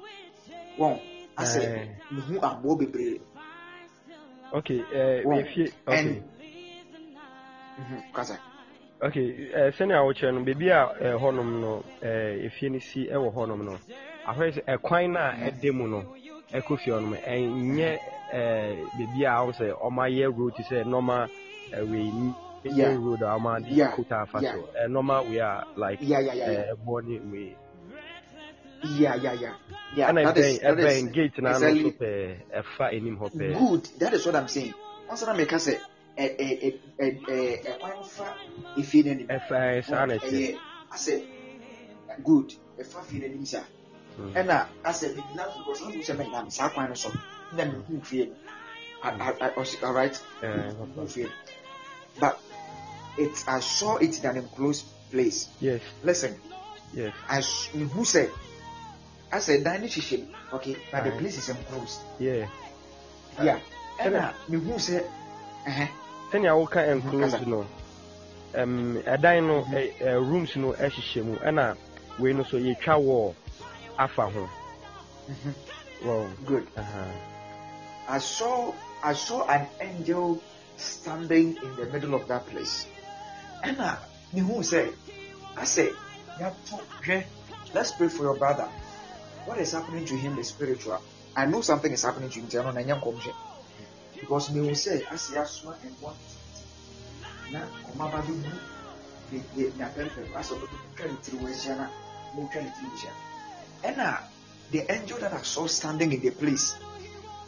wɔn asɛ Aye. me ho aboɔ bebree Okay. Uh, Well, if you, okay. and- mhm kasa Okay, uh, sɛnea wokyerɛ no baabi a uh, hɔnom no uh, efie no si wɔ hɔnom no ahwɛ sɛ ɛkwan no a ɛda mu no ɛkɔ fie hɔnom ɛnyɛ uh, baabi a wɔn sɛ ɔmayɛ road te sɛ normal uh, wei Yeah. main road a ɔma de Yeah. kota afa Yeah. so uh, normal wei a like yeah yeah yeah yeah. ɛbɔ ne wei yeah yeah. Yeah yeah ɛna that is ɛbɛn that is ɛbɛn gate na ano exactly so pɛɛ ɛfa anim hɔ pɛɛ good. That is what i'm saying. Wọn sọ na mẹka sẹ ẹ ẹ ẹ ẹ ẹ ẹkwan fa efie n'anim ɛfa ɛ, saa na ɛkyɛ ɛyɛ asɛ good. Ɛfa fie n'anim sa Mm. ɛna asɛ mi na because wọn sɛ mɛ nam saa kwan no so na mi hu fie no I- I- I- ɔsi alright Ɛɛ, hu fie no but it I saw it in an enclosed place. Yes. Listen. Yes. I s- mi hu sɛ asɛ dan no hyehyɛ mu okay but the place is enclosed. Yeah. Yeah. Ɛna mehu sɛ ɛhɛ sɛnea woka enclosed no? Um, ɛdan no ɛ- ɛ, rooms no ɛhyehyɛ mu ɛna wei no so yɛtwa wall afa ho mhm, wow. good. Uh-huh. I saw I saw an angel standing in the middle of that place. Ɛna mehu sɛ asɛ yɛato hwɛ let's pray for your brother. What is happening to him is spiritual. I know something is happening to him nti ɛno na ɛnyɛ nkɔmhyɛ. Because mehu sɛ asɛ yɛasoma ɛboa na ɔma ba bi ne ne apɛrɛpɛrɛ asɛ ɔbɛtwa ne tiri wɔ ahyia na ɔbɛtwa ne tiri wɔ ahyia. Ɛna the angel that I saw standing in the place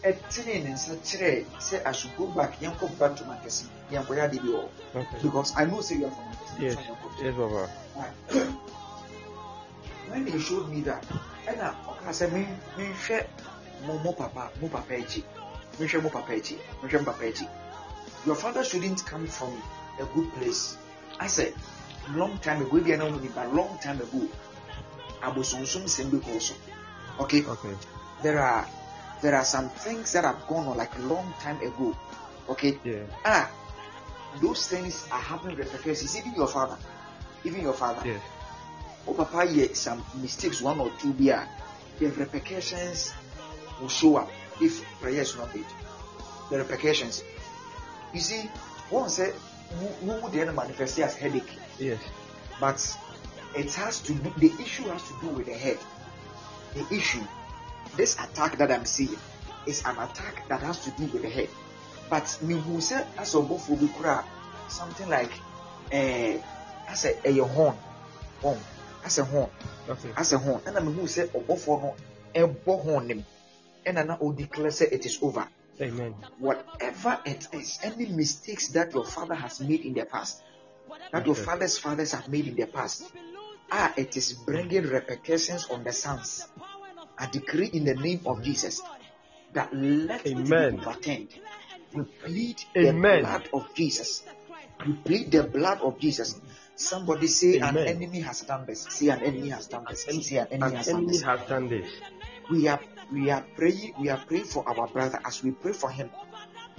ɛtene ne nsa kyerɛ sɛ go back yɛnkɔ back to Mankesi yɛnkɔyɛ ade bi wɔ hɔ. okay. because I know say you are from Mankesi. yes yes papa when they showed me that ɛna ɔka sɛ me menhwɛ mo mo papa mo papa akyi menhwɛ mo papa akyi menhwɛ mo papa akyi your father shouldn't come from a good place. I said long time ago ebi wɔn nipa long time ago abosonsom sɛm bi kɔɔ so okay? Okay. There are there are some things that have gone on like a long time ago okay? Yeah. Ah those things are happening repercussions even your father even your father. Yes oh papa yeah, some mistakes one or two a the repercussions will show up if prayer is not made. The repercussions. You see one say who who the end manifest as headache? Yes. But it has to do the issue has to do with the head. The issue this attack that i'm seeing is an attack that has to do with the head. But mehu sɛ asɛ ɔbɔfoɔ bi kora something like eh, asɛ ɛyɛ horn horn asɛ horn asɛ horn. Ɛna mehu sɛ ɔbɔfoɔ no ɛbɔ horn nim ɛna na ɔdeclare sɛ it is over. Amen. Whatever it is, any mistakes that your father has made in the past, that your father's fathers have made in the past, ah, it is bringing repercussions on the sons. I decree in the name of Jesus that let Amen. be overturned. We plead Amen. the blood of Jesus. We plead the blood of Jesus. Somebody say Amen. an enemy has done this. Say an enemy has done this. Say an enemy an has done enemy this has done this we are we are praying we are praying for our brother as we pray for him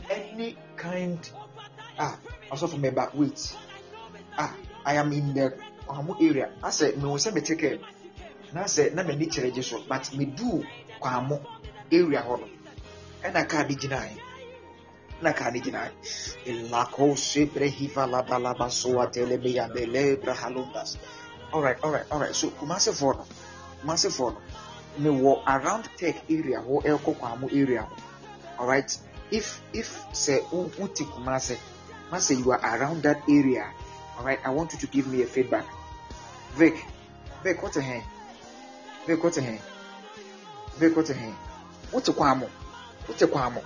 any kind ah also for me back wait ah i am in the kwamo area i said me say me take care na say na me ni kyerɛ gye so but me do kwamu area hɔ no ɛna kaa de gyina yi na kaa de gyina yi ilako sebre hiva laba laba so atele me ya bele brahalundas alright alright alright. So kumase for no kumase for no mewɔ around tech area hɔ ɛkɔ kwamo area hɔ. Alright if if sɛ wo wote kumase sɛ you are around that area. Alright i want you to give me a feedback. Vic vic wote hɛn vic hɛn vic wote hɛn wote kwamo wote kwamo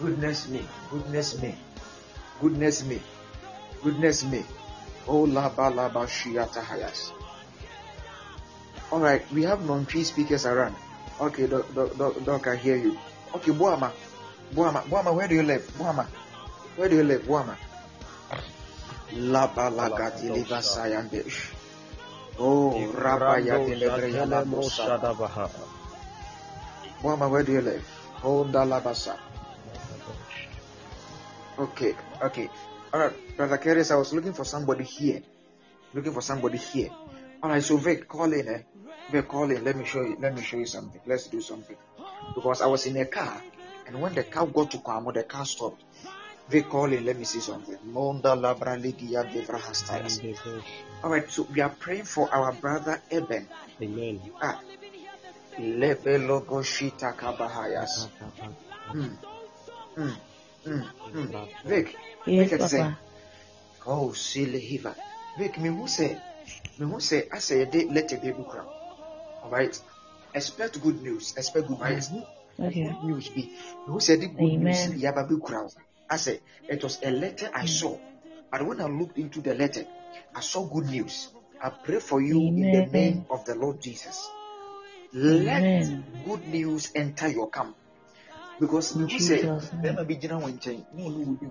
goodness me goodness me goodness me goodness me oh laba laba shiata hayas all right, we have non-tree speakers around. Okay, doc, doc, doc, doc, I hear you. Okay, Boama, Boama, Boama, where do you live? Boama, where do you live? Boama. Laba laga deliver sayandish. Oh, Rabba ya deliver ya la bosa. Shadabaha. Boama, where do you live? Honda labasa. Okay, okay. All right, Brother Keres, I was looking for somebody here. Looking for somebody here. All right, so Vic, call in. Eh? Vic, call in. Let me show you. Let me show you something. Let's do something. Because I was in a car, and when the car got to Kwamo, the car stopped. Vic, call in. Let me see something. Monda labra ligia devra hastayas. All right, so we are praying for our brother Eben. Amen. Ah, lebe logo shita kabahayas. Hmm. Hmm. Hmm. Hmm. Vic, Yes, Make it sing. Papa. Oh, silly hiva. Vic, me who say, me who say, I say a day, let a baby cry. All right. Expect good news. Expect good news. Okay. Good news be. Me who said the good news? Amen. Yaba be crowd. I said it was a letter I saw, And when I looked into the letter, I saw good news. I pray for you in the name of the Lord Jesus. Let Amen. good news enter your camp. Because who say, Jesus' name. bɛrima bi gyina wɔn nkyɛn na ɔne wodi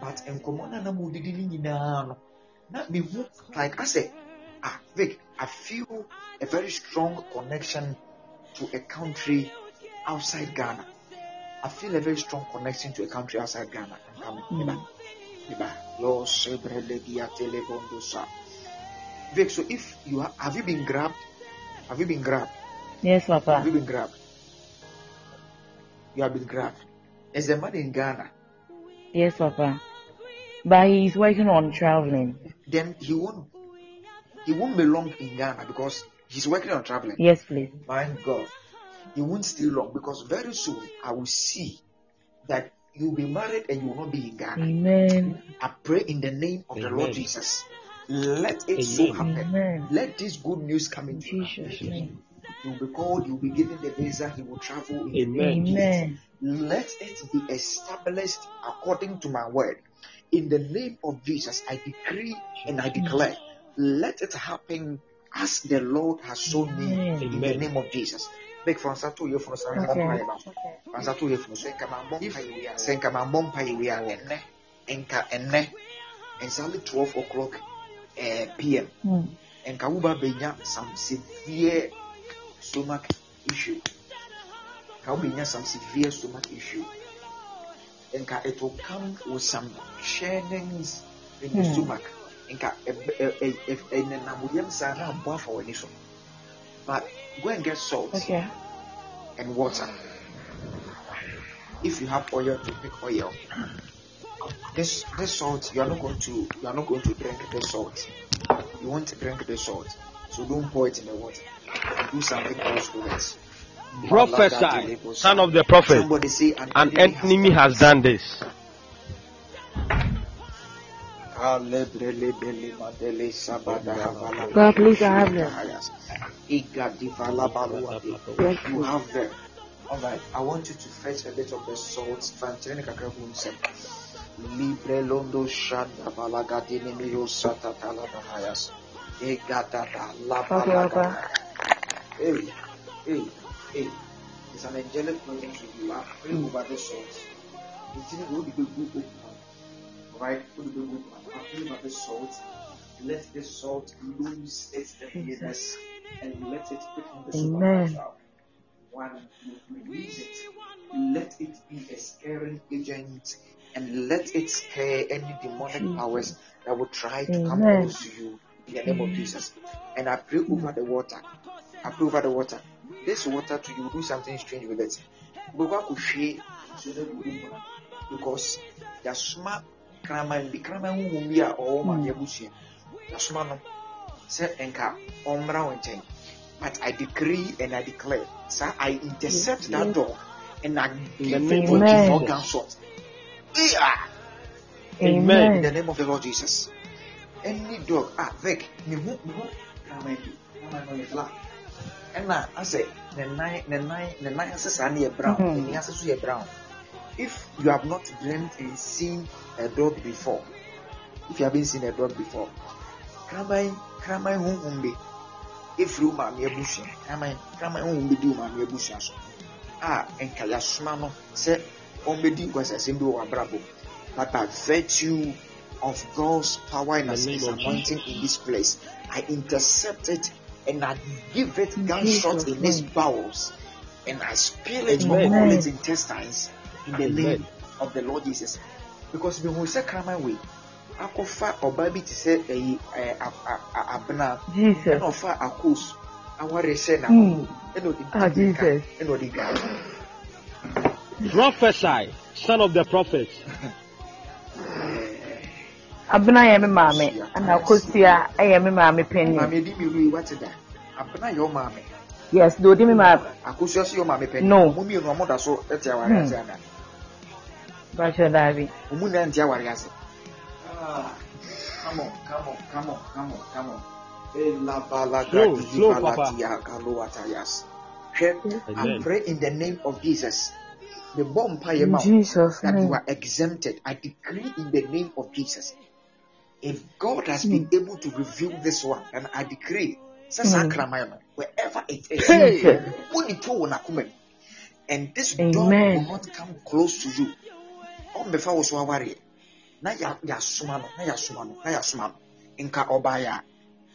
but nkɔmmɔ no a na modidi no nyinaa no na mehu like asɛ ah vic I feel a very strong connection to a country outside Ghana. I feel a very strong connection to a country outside Ghana. I'm coming. Mm. Iba. Lo sebrelegia telebondosa. Vic, so if you ha- have you been grabbed? Have you been grabbed? Yes, Papa. Have you been grabbed? You have been grabbed. Is a man in Ghana. Yes, Papa. But he's working on traveling. Then he won't he won't belong in Ghana because he's working on traveling. Yes, please. My God. He won't stay long because very soon I will see that you'll be married and you will not be in Ghana. Amen. I pray in the name of the Lord Jesus. Let it so happen. Amen. Let this good news come In into you. Jesus' name. You'll be called, you'll be given the visa, he will travel in the Amen. of Jesus. Let it be established according to my word. In the name of Jesus, I decree and I declare, let it happen as the Lord has shown me Amen. in the name of Jesus. Beg for answer to you for answer Okay. okay. answer to you for senka mambom senka mambom pa we are enne enka enne exactly 12 o'clock uh, p.m. Hmm. enka wuba benya some severe stomach issue ka wobɛnya some severe stomach issue nka it will come with some churnings in the Hmm. stomach nka ɛb- ɛ- ɛ- ɛ- ɛnenam wo yam saa na abɔ afa w'ani so but go and get salt Okay. and water if you have oil to make oil this this salt you are not going to you are not going to drink the salt you want to drink the salt so don't pour it in the water do something else with it Prophesy, son of the prophet. Somebody say an, An enemy has done this. God, please, I have them. You have them. Alright, I want you to fetch a bit of the salt. Fanchene kakra gu nsɛm. Libre londo shanda balagadini miyo sata talabahayas. Egadada Okay, labalagada. Papa. Hey, hey, hey. It's an angelic presence with you. I pray over the salt. It's in the good Right? Good good I pray over the salt. Let the salt lose its heaviness and let it quicken the supernatural. You release it, let it be a scaring agent and let it scare any demonic Jesus. powers that will try to come Amen. close to you in the name of Jesus. And I pray over the water. I pray over the water. This water to you do something strange with it. Because share because yasoma kraman bi kraman hu bi a ɔwɔ ma yɛ busua yasoma no sɛ nka ɔmmra wɔn nkyɛn but I decree and I declare sir I intercept that yes. dog and I In the give name it of to Amen. more gunshot. Yeah. In Amen. the name of the Lord Jesus. Any dog, ah, Vic, me hu, me hu, kraman bi, kraman no yɛ black. ɛna asɛ ne nan ne nan ne nan ase saa no yɛ brown ne ase so yɛ brown if you have not dreamed and seen a dog before if you haven't seen a dog before kraman kraman honhom bi efiri wo maame abusua kraman kraman honhom bi di wo maame abusua so a nka yasoma no sɛ ɔmbɛdi nkwasasɛm bi wɔ w'abrabɔ mu. but by virtue of God's power and In the His name anointing in this place, I intercept it and I give it gunshot in its name. bowels and I spill it Amen. upon Amen. its intestines in the Amen. name of the Lord Jesus. Because we will say kraman way. akɔfa ɔbaa bi te sɛ ɛyi ɛɛ a- a- a- abena ɛna ɔfa akos aware hyɛ na Hmm. ɛna ɔde di mirika Jesus. ɛna ɔde dwa Prophesy, son of the prophet. Abena yɛ me maame, ɛna Kosia yɛ me maame panyin. maame di mmienu yi wate da abena yɛ ɔmaame Yes, de odi me maame. akosua so yɛ ɔmaame panyin No. ɔmo mmienu ɔmo da so ɛte Hmm. ase ana Bakyɛ daabi. ɔmo nyinaa nte aware ase Ah, come on come on come on come on come on elabalaga Slow, slow, Papa. dihibalatiya kalowatayas hwɛ I Amen. pray in the name of Jesus the bomb mpaeɛ In ma wo Jesus' that you name. are exempted. I decree in the name of Jesus. If God has been able to reveal this one, then I decree, sɛ saa Mm. kraman no, wherever it is, Hey! Jesus. woni to wɔ n'akoma mu. and this dog Amen. will not come close to you. Ɔmmɛfa wo so awareɛ. Na yasoma no, na yasoma no, na yasoma no. Nka ɔbaeɛ a,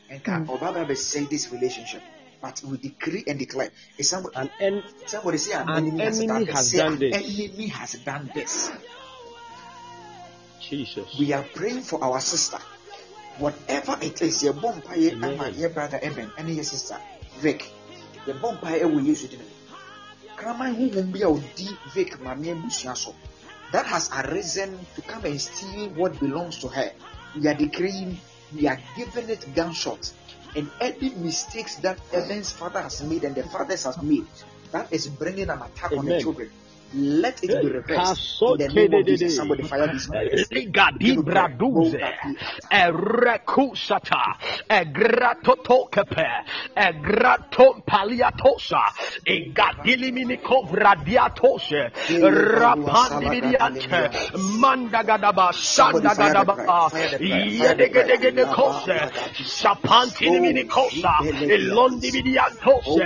and can mm. say this relationship. But we decree and declare. Is somebody, an en- somebody say an, an enemy, enemy has, done, has this. done this. enemy has done this. Jesus. We are praying for our sister. Whatever it is, your bumpire, your brother Eben, and your sister Vic. The bumpire will use it. Kraman will be our deep Vic, Mammy Bushaso. That has arisen to come and steal what belongs to her. We are decreeing, we are giving it gunshot. And any mistakes that Eben's father has made and the fathers has made, that is bringing an attack Amen. on the children. Let it be reversed. In the name of Jesus, somebody fire this Liga di braduze, e recusata, e gratotokepe, e graton paliatosa, e gadiliminico vradiatose, rapandividiante, mandagadaba, sandagadaba, yedegedegede kose, sapantiliminicosa, e londividiantose,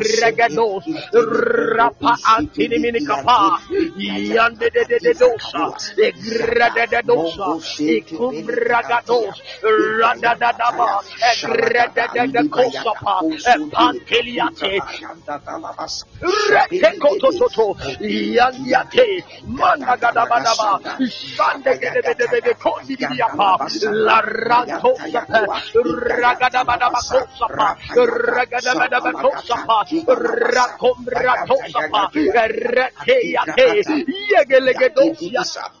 regados rapa antini minikapa yande de de de dosa de dosa rada da da ba grada de de kosapa e panteliate koto toto yandiate manda gada ba gede de de de kondi di la sapa ragada ba kosapa ragada bada ba kosapa rakomratosapa reteate yegelegedosia Hey,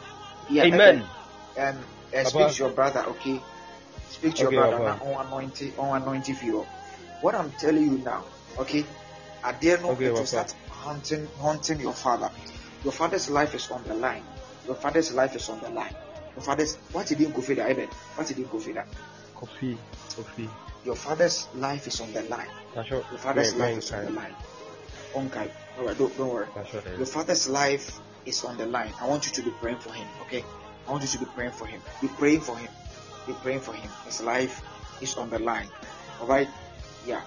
Yeah, Amen. Um, uh, speak to your brother, okay? Speak to okay, your brother now on anointing, on anointing you. What I'm telling you now, okay? I dare not okay, to start hunting, hunting your father. Your father's life is on the line. Your father's life is on the line. Your father's what did you go for that, Eben? What did you go for that? Coffee, coffee. Your father's life is on the line. Your father's life is on the line. Okay. All right, don't, don't worry. Your father's life is on the line. I want you to be praying for him, okay? I want you to be praying for him. Be praying for him. Be praying for him. His life is on the line. Alright? Yeah,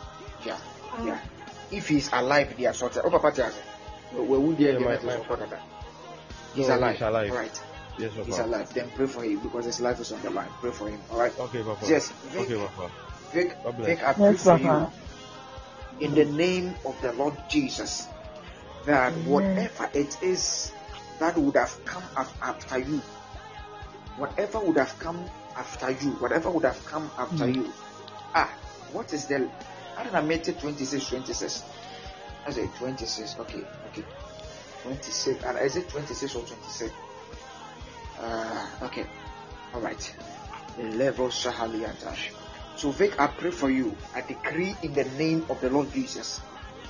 yeah, um, yeah. If he's alive, they are sorted. Oh, Papa Jazz. Where would they my, He's alive. He's alive. Alright. Yes, Papa. He's alive. Then pray for him because his life is on the line. Pray for him. Alright? Okay, Papa. Yes. Vic, okay, Papa. Vic, Vic, I pray yes, for you in the name of the Lord Jesus that whatever it is that would have come after you, whatever would have come after you, whatever would have come after mm. you. Ah, what is the? I don't know. Made it 26, 26. I say 26. Okay, okay, 26. And is it 26 or 26? Uh, okay, all right. Level Shahaliatash. So, Vic, I pray for you. I decree in the name of the Lord Jesus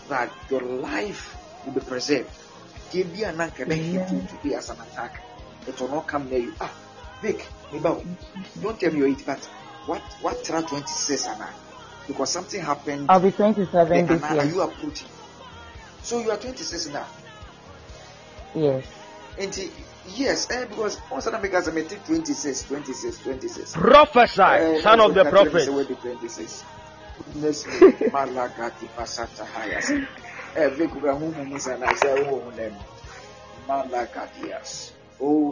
that your life will be preserved adeɛ bi a na nka bɛhit you today as an attack it will not come near you ah Vic meba don't tell me your age but what what tra 26 ana because something happened. I'll be 27 this year. are you approaching so you are 26 now? Yes. And yes eh, because once I make us make 26 26 26 prophesy uh, son of the prophet. 26 goodness me. Malagati pasata hayas Evikuga humu sana zeu unem. Malagadias.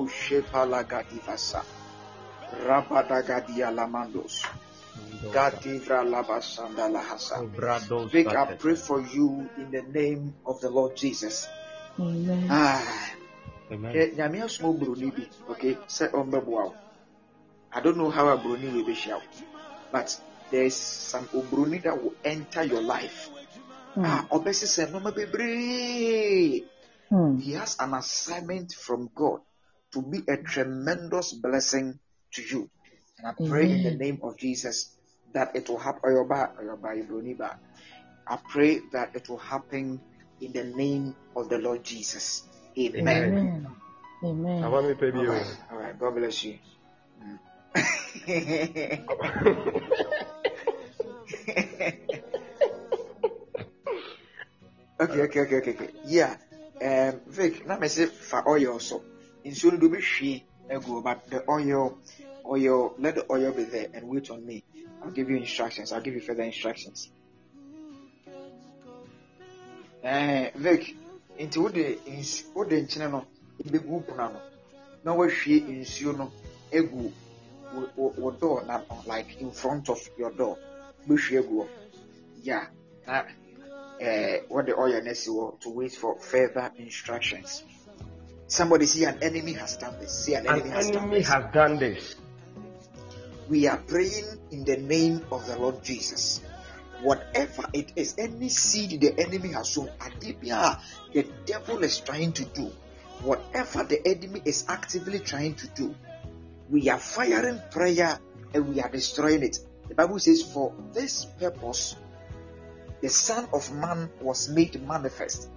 Shepalagadivasa. Rabadagadia lamandos. Gadivra labasanda lahasa. Vic, I pray for you in the name of the Lord Jesus. Amen. Ah. Nyame asoma buroni bi, okay, sɛ ɔmbɛboa wo. I don't know how a brony will be shout, but there's some obroni that will enter your life. Hmm. Ah, obesi said, Mama Bebre. Hmm. He has an assignment from God to be a tremendous blessing to you. And I pray in the name of Jesus that it will happen. Oyoba, Oyoba, Ibroniba. I pray that it will happen in the name of the Lord Jesus. Amen. Amen. Amen. Aba mi pɛ bi All o. right. All right. God bless you. okay, okay, okay, okay, okay. Yeah. Um, Vic, na me say for oil so. Nsuo no do be hwie egu but the oil, oil, let the oil be there and wait on me. I'll give you instructions. I'll give you further instructions. Eh, Vic, nti wode ns wode nkyene no ebegu pona no na wahwie nsuo no egu wo- wo wo door na like in front of your door wobɛhwie agu hɔ yeah na eh, the oil asi hɔ to wait for further instructions somebody see an enemy has done this see an An enemy has done enemy this has done this. we are praying in the name of the Lord Jesus. Whatever it is, any seed the enemy has sown, adibia, the devil is trying to do, whatever the enemy is actively trying to do, we are firing prayer and we are destroying it. The Bible says, For this purpose, the Son of Man was made manifest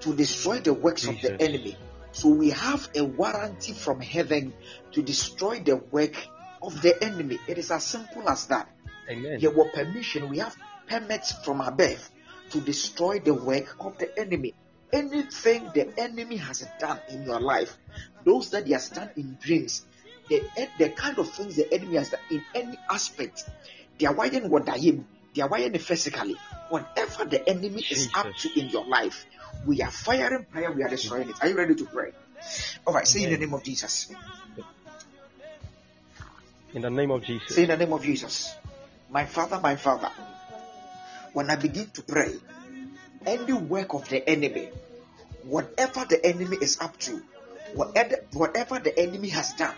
to destroy the works of the enemy. So we have a warranty from heaven to destroy the work of the enemy. It is as simple as that. Amen. There were permission, we have permits from above to destroy the work of the enemy. Anything the enemy has done in your life, those that he has done in dreams, the, eh, the kind of things the enemy has done in any aspect, they are wiring what him, they are wiring physically. Whatever the enemy is up to in your life, we are firing prayer, we are destroying it. Are you ready to pray? All right, say in the name of Jesus. In the name of Jesus. Say in the name of Jesus. My Father, my Father, when I begin to pray, any work of the enemy, whatever the enemy is up to, whatever, whatever the enemy has done,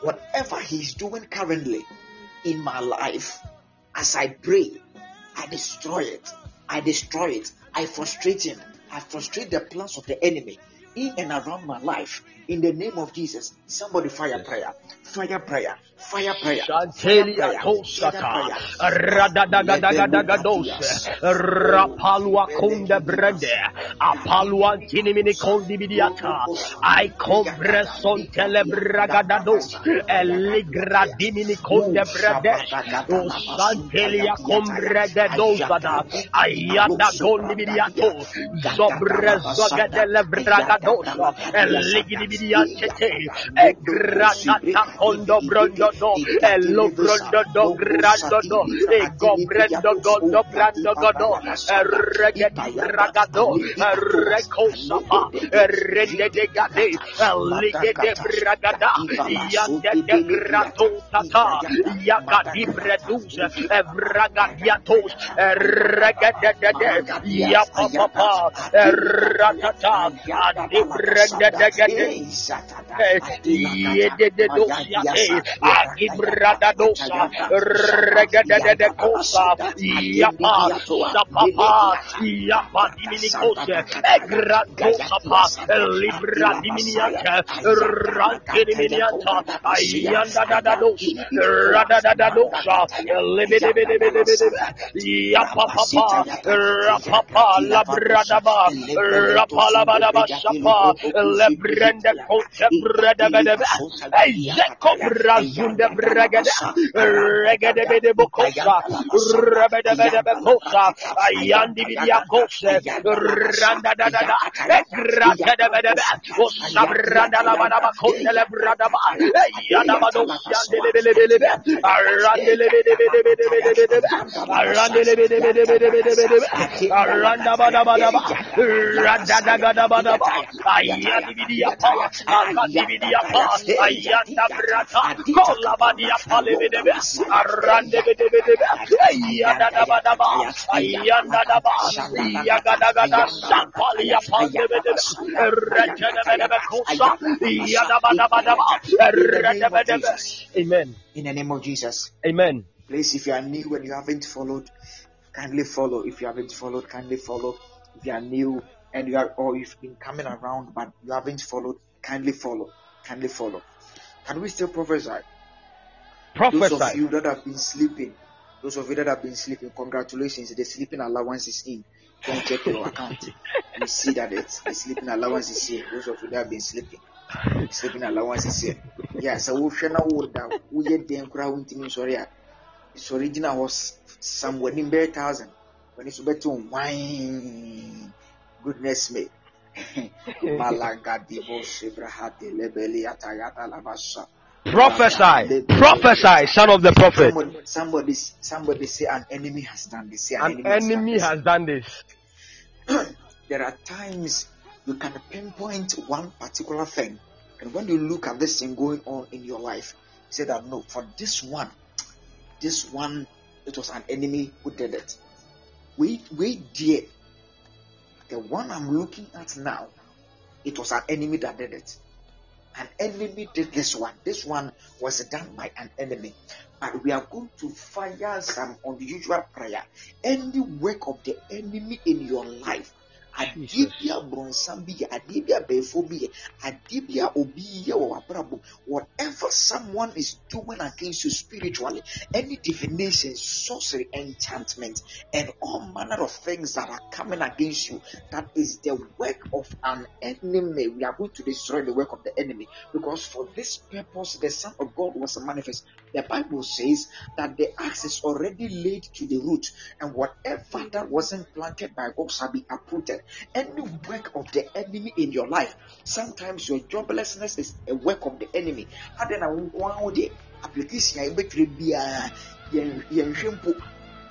whatever he's doing currently in my life, as I pray, I destroy it. I destroy it. I frustrate him. I frustrate the plans of the enemy in and around my life. In the name of Jesus, somebody fire prayer, fire prayer, fire prayer. Shantelia tosata, rapalua kunde brede, apalua tinimini kondi bidiata, I compreson telebragadados, eligradimini konde brede, o santelia combrede dosada, ayada kondi bidiato, zobrezogedele bragadosa, eligidi bidiate, egratata kondo brondo do, elo brondo do grando do, ego brendo godo brando godo, regedi bragado, reko sapa, rende de gade, lige de bragada, yande de grato tata, yagadi bredus, bragadiatos, regede de de, yapapapa, ratata, yapa papa rapapa labradaba rapalabadaba sapa lebrende kote bredebedebe Ezeko brazunde bregede regede bede bokosa rebede bede bokosa ayandi bidia kose randa da da da egrata de bede be osa branda la bana bakonde le brada Ayadadabadaba, Ayandadaba, Yagadagada, Yadabadabadaba. Amen. In the name of Jesus. Amen. Please, if you are new and you haven't followed, kindly follow. If you haven't followed, kindly follow. If you are new and you are, or you've been coming around but you haven't followed, kindly follow. Kindly follow. Can we still prophesy? Prophesy. Those of you that have been sleeping, those of you that have been sleeping, congratulations. The sleeping allowance is in. Go and check your account. You see that it's, the sleeping allowance is here. Those of you that have been sleeping, sleeping allowance is here. Yeah, so we'll share now what that we get the crowd with sorry. It's original was somewhere in bare thousand. When it's better wine, goodness me. Malagadi bo sebrahate lebeli atayata lavasa. Prophesy. Prophesy, son of the prophet. Somebody, somebody, somebody say an enemy has done this. Say An has done enemy this. has done this. there are times you can pinpoint one particular thing, and when you look at this thing going on in your life, you say that no, for this one, this one, it was an enemy who did it. Wait, wait, dear. The one I'm looking at now, it was an enemy that did it. An enemy did this one. This one was done by an enemy. But we are going to fire some unusual prayer. Any work of the enemy in your life. Adeɛ bi a brɔnsam bi yɛ adeɛ bi a bɛɛfo bi yɛ adeɛ bi a obi yɛ wɔ whatever someone is doing against you spiritually any divination sorcery enchantment and all manner of things that are coming against you that is the work of an enemy. We are going to destroy the work of the enemy because for this purpose the son of god was manifest. The bible says that the axe is already laid to the root and whatever that wasn't planted by god shall be uprooted any work of the enemy in your life sometimes your joblessness is a work of the enemy. Adɛ na wo nko ara wo deɛ application a yɛbɛtwerɛ biara yɛn- yɛnhwɛ mpo.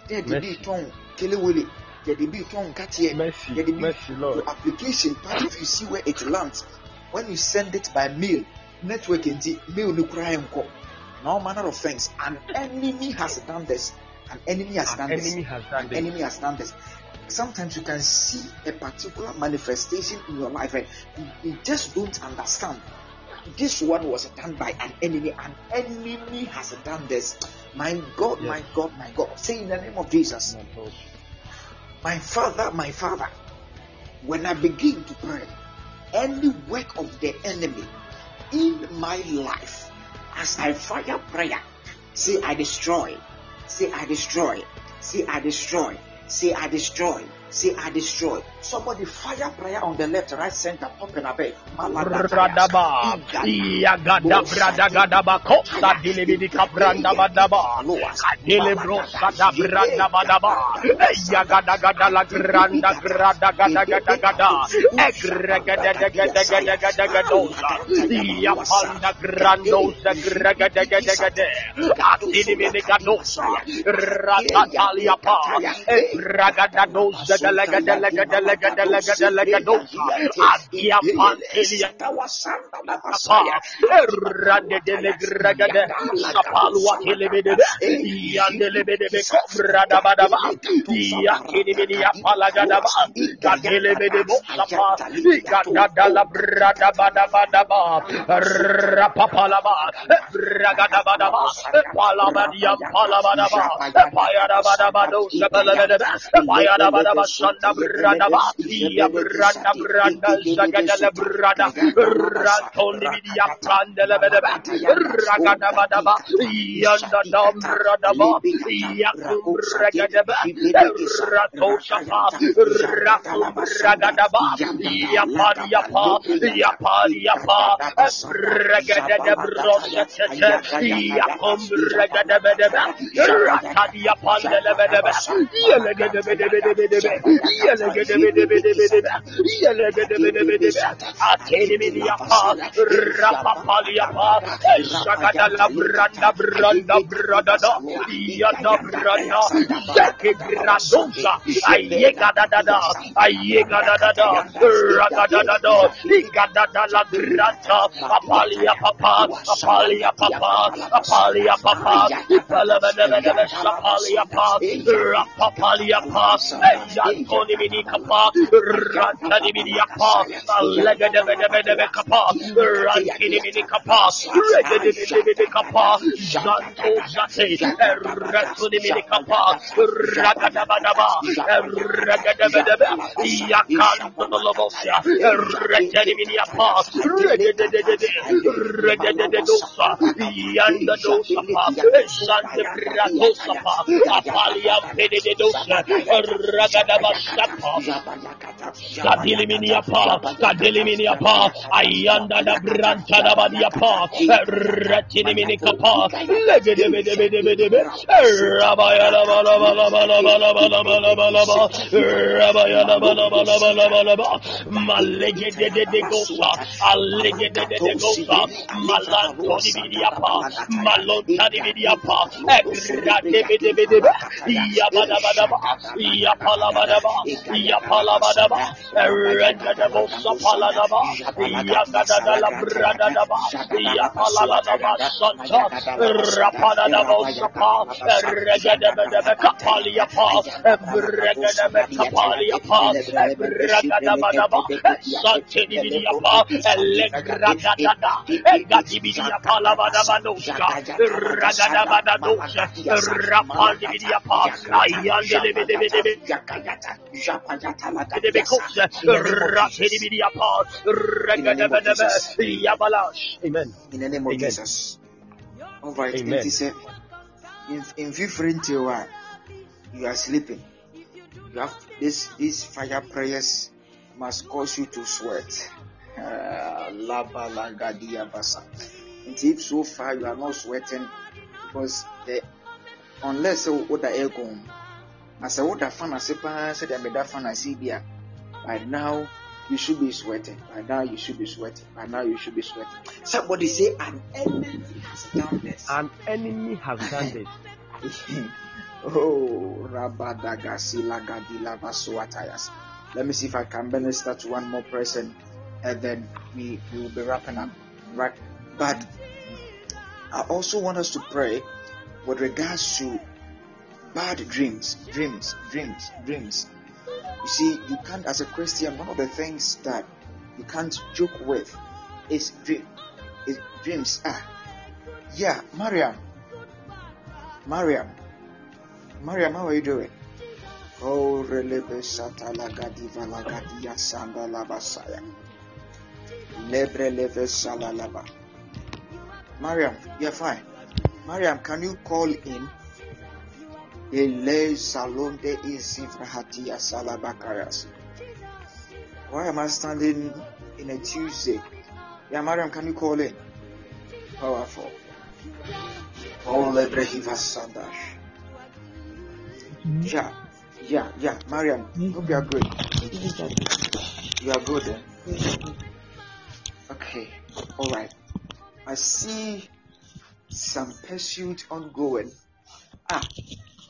Na yɛde bi Mercy. tɔn kelewele yɛde bi tɔn nkateɛ Mercy, yɛde bi mercy, Lord. your application part if you see where it lands. When you send it by mail network nti mail no koraa nkɔ na all manner of things an enemy has done this. An enemy has done An this. enemy has done an this. enemy has done this sometimes you can see a particular manifestation in your life and you, you just don't understand. This one was done by an enemy an enemy has done this. My god my god my god. Say in the name of jesus. My father my father when i begin to pray any work of the enemy in my life as i fire prayer say i destroy. Say i destroy. Say i destroy say i destroy say i destroy somebody fire prayer on the left right center up and above Radaba, Yagada Bradagadaba, Brandabadaba, Brandabadaba, la Granda Yapanda Grandosa Ratatalia Palabadia Palabadaba, Payadabadabado Sanda Bradaba, Yabranda Branda Zagadala Brada, Ratoni Vidia Pandelebede, Ragadabadaba, Yanda Dam Bradaba, Yakum Ragadaba, Ratosapa, Rakum Ragadaba, Yapari Yapa, Yapari Yapa, Ragadada Brosete, Yakum Ragadabedebe, Ratadi Yapandelebedebe, Yelegedebedebedebe, Yelegedebedebedebedebe. Yelegedebedebedebe. Ateniminiapa. Apalia papa, Antoni mini kapa, Rantani mini apa, Alega de bede bede be kapa, Rantini mini kapa, Rege de bede bede kapa, Janto jate, Rantoni mini kapa, Ragada badaba, Ragada bede be, Yakan dololobosia, Rantani mini apa, Rege de de de de, Rege de de dosa, Yanda dosa pa, Sante brato sapa, Apalia pede de dosa, Ragada Kadiliminia pa, Kadiliminia pa, Ayanda da Branta da Badia pa, Retinimini kapa, Legedebedebedebedebe, Rabaya la bala bala bala bala bala bala bala ba, Rabaya la bala bala bala bala ba, Malegede de de gosa, Alegede de de gosa, Malanto di Vidia pa, Malonta di Vidia pa, Egrade bede bede be, Yabada bada ba, Yapala Palabadaba, Yapalabadaba, Eredadabosa Paladaba, Yakadadala Bradadaba, Yapaladaba, Santa, Rapadadabosa Pa, Eredadabadaba Kapalia Pa, Ebregadaba Kapalia Pa, Ebregadabadaba, Santinidiapa, Elegragadada, Egatibidia Palabadabadosa, Ragadabadadosa, Rapalidia Pa, Ayandele. Amen. In the name of Amen. Jesus. All right. Amen. It is a, in in different while you are sleeping. You have this these fire prayers must cause you to sweat. Basa. And if so far you are not sweating because the unless uh, what the air gone. As a what the fan as a pan said that meda fan as bia. By now you should be sweating. By now you should be sweating. By now you should be sweating. Somebody say an enemy has done this. An enemy has done this. oh, Rabadagasila Let me see if I can minister to one more person and then we, we will be wrapping up. Right. But I also want us to pray with regards to bad dreams, dreams, dreams, dreams. You see, you can't, as a Christian, one of the things that you can't joke with is dream, is dreams. Ah, yeah, Mariam, Mariam, Mariam, how are you doing? Oh, relebe. Lebre leve. Mariam, you're fine. Mariam, can you call in? Why am I standing in a Tuesday? Yeah, Mariam, can you call in? Powerful. Oh, lebrehiva sandash. Yeah, yeah, yeah. Mariam, hope you are good. You are good. Eh? Okay, all right. I see some pursuit ongoing. Ah,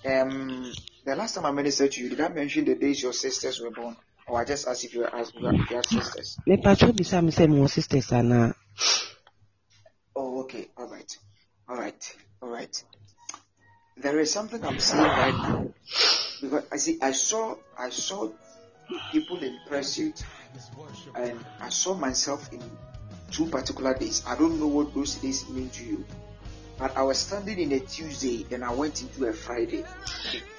um, the last time I ministered to you, did I mention the days your sisters were born? Or I just asked if you were asked if you had sisters? mepatwa bisa me sisters anaa Oh, okay, all right, all right, all right. There is something I'm seeing right now because I see, I saw, I saw people in pursuit, and I saw myself in two particular days. I don't know what those days mean to you, But I was standing in a Tuesday, and I went into a Friday.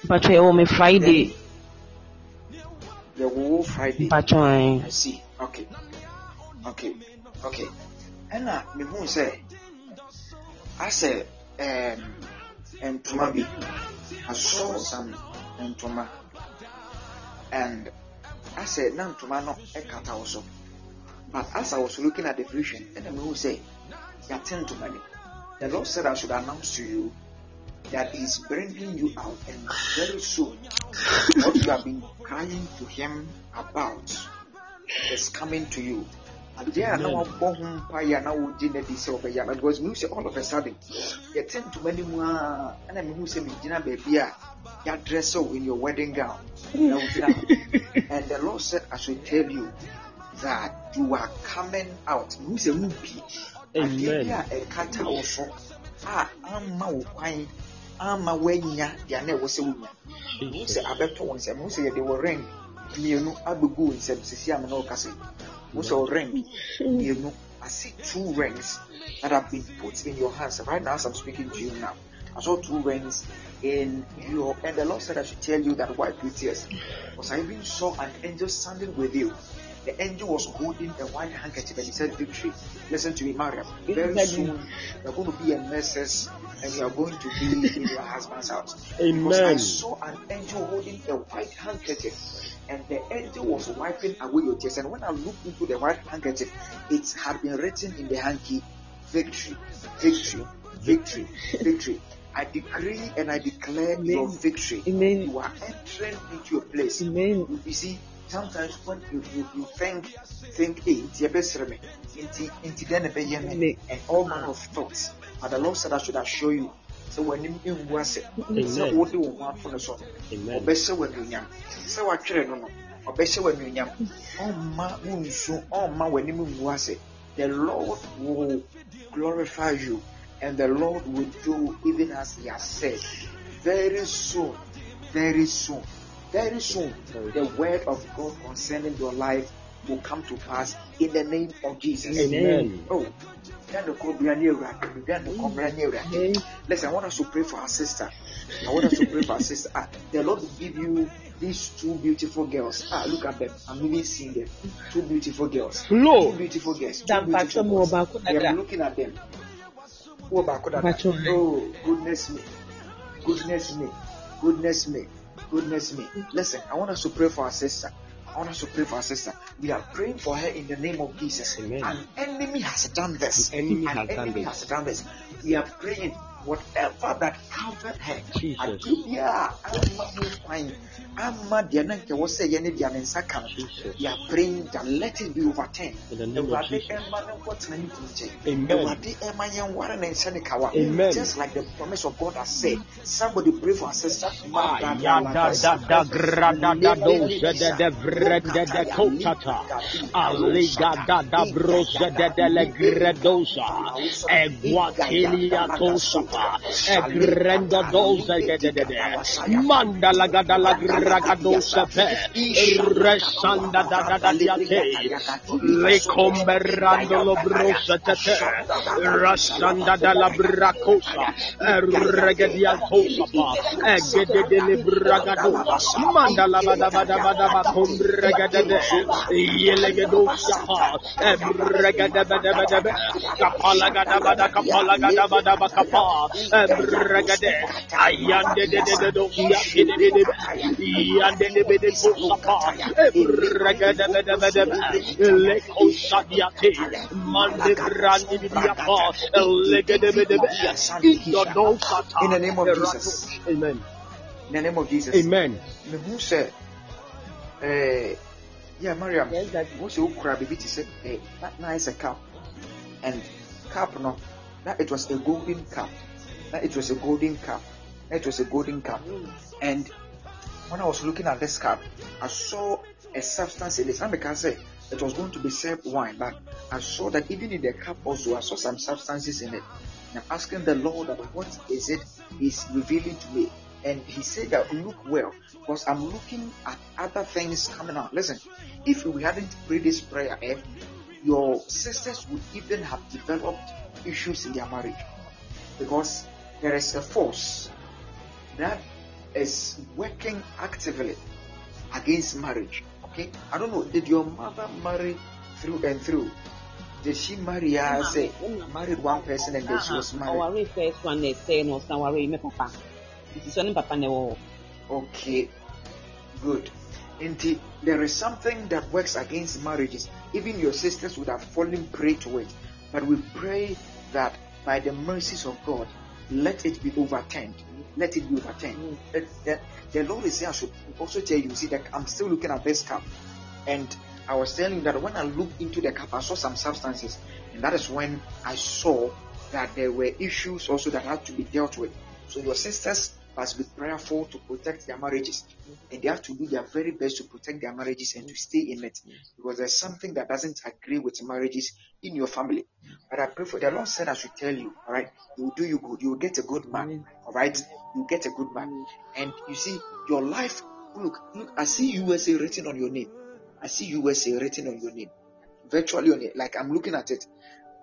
But we on a Friday. The whole Friday. But I see. Okay. Okay. Okay. And I me who say I said um and Tumabi. I saw some and Tuma. And I said Nan Tumano Ekata also. But as I was looking at the vision, and I me who say Yatin Tumani. The Lord said I should announce to you that He's bringing you out and very soon what you have been crying to Him about is coming to you. adeɛ a na wabɔ ho mpaeɛ a na wogye no adi sɛ wɔbɛyɛ no because mehu sɛ all of a sudden yɛte ntoma no mu a ɛna mehu sɛ megyina baabi a ah, yɛadress wo in your wedding gown. Na wogyina and the lord said i should tell you that you are coming out. Mehu sɛ mu bi adeɛ bi a ɛkata wo so a ah, ama wo kwan ama woanya deɛ na ɛwɔ sɛ wonya mehu sɛ abɛtɔ wo nsɛm mehu sɛ yɛde wɔ ring mmienu abɛgu wo nsɛm sisi ama na wɔka sɛ most of ring, you know, I see two rings that have been put in your hands. Right now, as I'm speaking to you now, I saw two rings in your, and the Lord said I should tell you that wipe your tears. Because I even saw an angel standing with you. The angel was holding a white handkerchief and he said, Victory. Listen to me, Mariam. Very soon, you're going to be a nurses and you are going to be in your husband's house. Amen. Because I saw an angel holding a white handkerchief and the angel was wiping away your tears. And when I looked into the white handkerchief, it had been written in the hanky, victory, victory, victory, victory. I decree and I declare Amen. your victory. Amen. You are entering into your place. Amen. You see, sometimes when you, you, you think, think, hey, it's your best me, it's then and all manner of thoughts. But the Lord said I should assure you. So when you was it, so what do you want from the son? Obese when you yam. So what children no no. Obese when you yam. Ọma unsu, ọma when you was it. The Lord will glorify you, and the Lord will do even as He has said. Very soon, very soon, very soon, the word of God concerning your life will come to pass in the name of Jesus. Amen. Oh, Listen, I want us to pray for our sister. I want us to pray for our sister. Ah, the Lord will give you these two beautiful girls. Ah, look at them. I'm even seeing them. Two beautiful girls. Hello. Two beautiful girls. Two beautiful girls. I'm looking at them. Oh, goodness me. Goodness me. Goodness me. Goodness me. Listen, I want us to pray for our sister. I want us to pray for our sister. We are praying for her in the name of Jesus. Amen. An enemy has done this. The enemy An has done enemy this. has done this. We are praying whatever that covered her. Jesus. Adubia, ama ho kwan, ama deɛ na nka wɔsɛ yɛ ne deɛ ne nsa ka no. Jesus. Are praying that let it be overturned. In the name of Awurade Jesus. ne nkɔtena ne kunu nkyɛn. Amen. Awurade ɛmma yɛnware ne nhyɛ ne kawa. Amen. Just like the promise of God has said. Somebody pray for our sister. Ah, ya da da da gra da da do se de de vre ah, de de kotata. Aliga da da bro se de de le gredosa. Guatelia tosapa. E dosa de de de de. Manda la ga da la gra ga dosa. Resanda da da da diate. Le comberando lo brosa te te. Rasanda da la bracosa. Regadia tosapa. E gede de le bragado. Manda la bada bada bada ba kum regada de. Yele gedo sapa. E regada bada bada ba. Kapala gada bada kapala gada bada ba kapa. Ayande de de de do. Ya de de de de. Yande de de de ko sapa. Regada bada bada ba. Le ko sadiate. Mande brandi di apa. Le gede bada ba. Ido do sata. In the name of Jesus. Amen. In the name of Jesus. Amen. mehu sɛ eh, yeah mariam Yes, Daddy. wo sɛ wokura biribi eh, na na ayɛ sɛ cup and cup no na it was a golden cup na it was a golden cup. It was a golden cup. And when i was looking at this cup i saw a substance in it. Meka sɛ it was going to be served wine but i saw that even in the cup also i saw some substances in it. And i'm asking the lord about what is it he's revealing to me. And he said that look well because I'm looking at other things coming out. Listen, if we hadn't prayed this prayer, eh, your sisters would even have developed issues in their marriage. Because there is a force that is working actively against marriage. Okay, I don't know. Did your mother marry through and through? Did she marry as a oh, married one person and then she was uh-huh. married? first one na ɛsɛe no ɔsan ware me papa mm-hmm. sɛ papa Okay, good. Indeed, there is something that works against marriages. Even your sisters would have fallen prey to it. But we pray that by the mercies of God, let it be overturned. let it be overturned. Mm. The, the, the Lord is saying, I should also tell you, see, that I'm still looking at this cup. And I was telling you that when I looked into the cup, I saw some substances. And that is when I saw that there were issues also that had to be dealt with. So your sisters must be prayerful to protect their marriages. And they have to do their very best to protect their marriages and to stay in it. Because there's something that doesn't agree with marriages in your family. But I pray for the Lord said I should tell you, all right, He will do you good. You will get a good man. All right. You get a good man. And you see, your life, look, look, I see USA written on your name. I see USA written on your name. Virtually on it. Like I'm looking at it.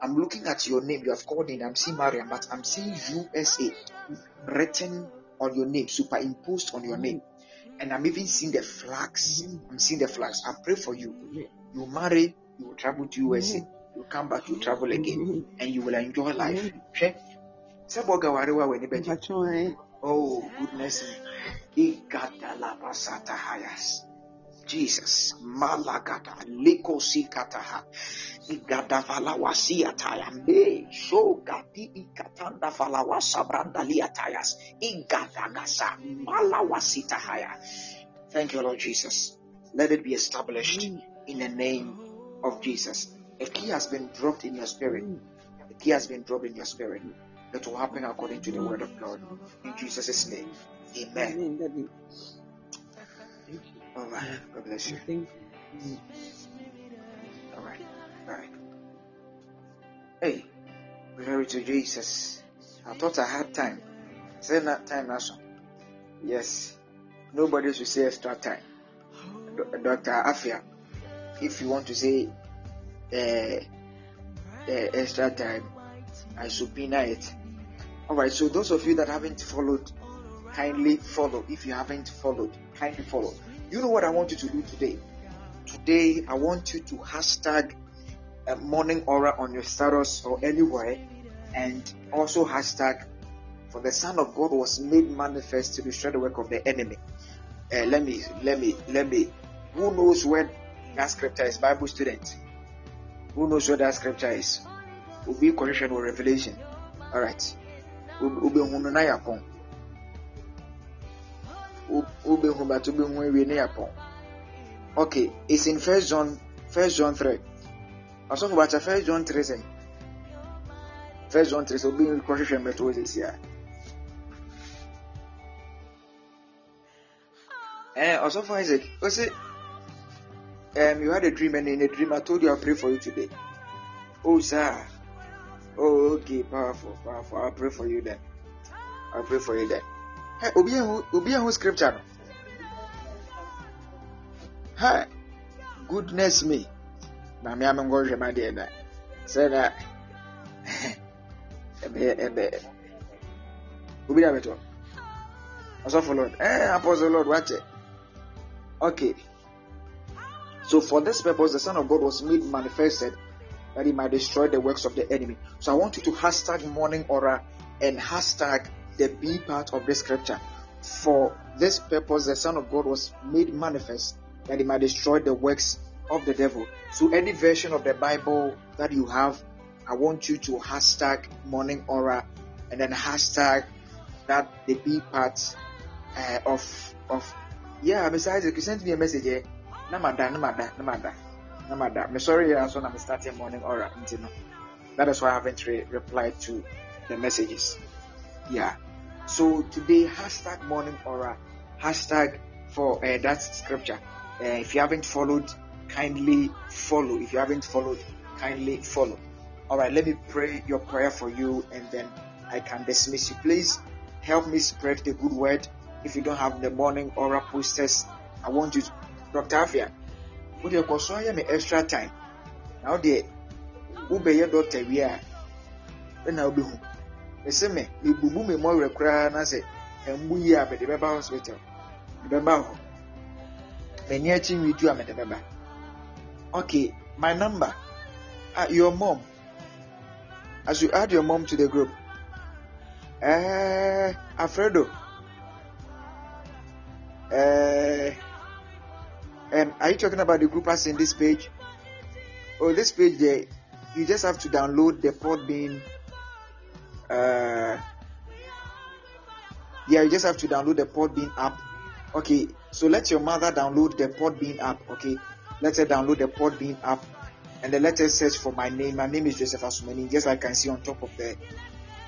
I'm looking at your name. You have called in. I'm seeing Mariam, but I'm seeing USA written on your name, superimposed on your name. And I'm even seeing the flags. I'm seeing the flags. I pray for you. You marry, you will travel to USA. You come back, you travel again, and you will enjoy life. Okay? Sɛ bɔga ware wa w'ani bɛgye. Oh, goodness. Jesus. Malagada. Lekosi kataha. Igadavala wasiataya. Me. So gadi ikatanda vala wasabranda liatayas. Igadagasa. Malawasitahaya. Thank you, Lord Jesus. Let it be established in the name of Jesus. A key has been dropped in your spirit. A key has been dropped in your spirit. That will happen according to the word of God. In Jesus' name. Amen. All right. God bless you. All right. All right. Hey, glory to Jesus. I thought I had time. Say that time also. Yes. Nobody should say extra time. Do- Dr. Afia, if you want to say uh, uh, extra time, I subpoena it. All right. So those of you that haven't followed, kindly follow. If you haven't followed, kindly follow. You know what I want you to do today? Today, I want you to hashtag uh, morning aura on your status or anywhere, and also hashtag for the Son of God was made manifest to destroy the work of the enemy. Uh, let me, let me, let me. Who knows where that scripture is? Bible student. Who knows where that scripture is? Ubi correction or revelation. All right. Ubi hunu na yapon. Ube hu but ube hu ewie ne yapon. Okay, it's in First John, First John three. Also, about First John three say. First John three being correction but what is here. Eh, also for Isaac, it? Um, you had a dream, and in a dream, I told you I'll pray for you today. Oh, sir. Oh, okay, powerful, powerful. I'll pray for you then. I'll pray for you then. Obi who scripture? Hey, goodness me. Na me am go hwe ma de na. Say na. Ebe ebe. Obi da. Also for Lord. Eh, Apostle Lord, it. Okay. So for this purpose, the Son of God was made manifested that he might destroy the works of the enemy. So I want you to hashtag morning aura and hashtag the B part of the scripture. For this purpose, the Son of God was made manifest that he might destroy the works of the devil. So any version of the Bible that you have, I want you to hashtag morning aura and then hashtag that the B part uh, of of yeah. Besides, you sent me a message. Eh? Namada, namada, namada, namada. Me sorry, yeah, so I'm starting morning aura. That is why I haven't re- replied to the messages. Yeah. So today, hashtag morning aura, hashtag for uh, that scripture. Uh, if you haven't followed, kindly follow. If you haven't followed, kindly follow. All right, let me pray your prayer for you and then I can dismiss you. Please help me spread the good word. If you don't have the morning aura posters, I want you to, Dr. Afia, would you go so me extra time? Now, the wobɛyɛ dɔkta wie a ɛna wobɛhu ɛsɛ me mebubu me mmɔwerɛ koraa na sɛ ɛmbu yie a mede bɛba hospital. Mede bɛba hɔ m'ani akyi nwitu a mede bɛba okay my number. Uh, your mom. As you add your mom to the group. Uh, Alfredo. Uh, um, are you talking about the group as in this page? Oh this page there you just have to download the Podbean uh, Yeah, you just have to download the Podbean app. Okay, so let your mother download the Podbean app. Okay, let her download the Podbean app, and then let her search for my name. My name is Joseph Asumani, just like I can see on top of the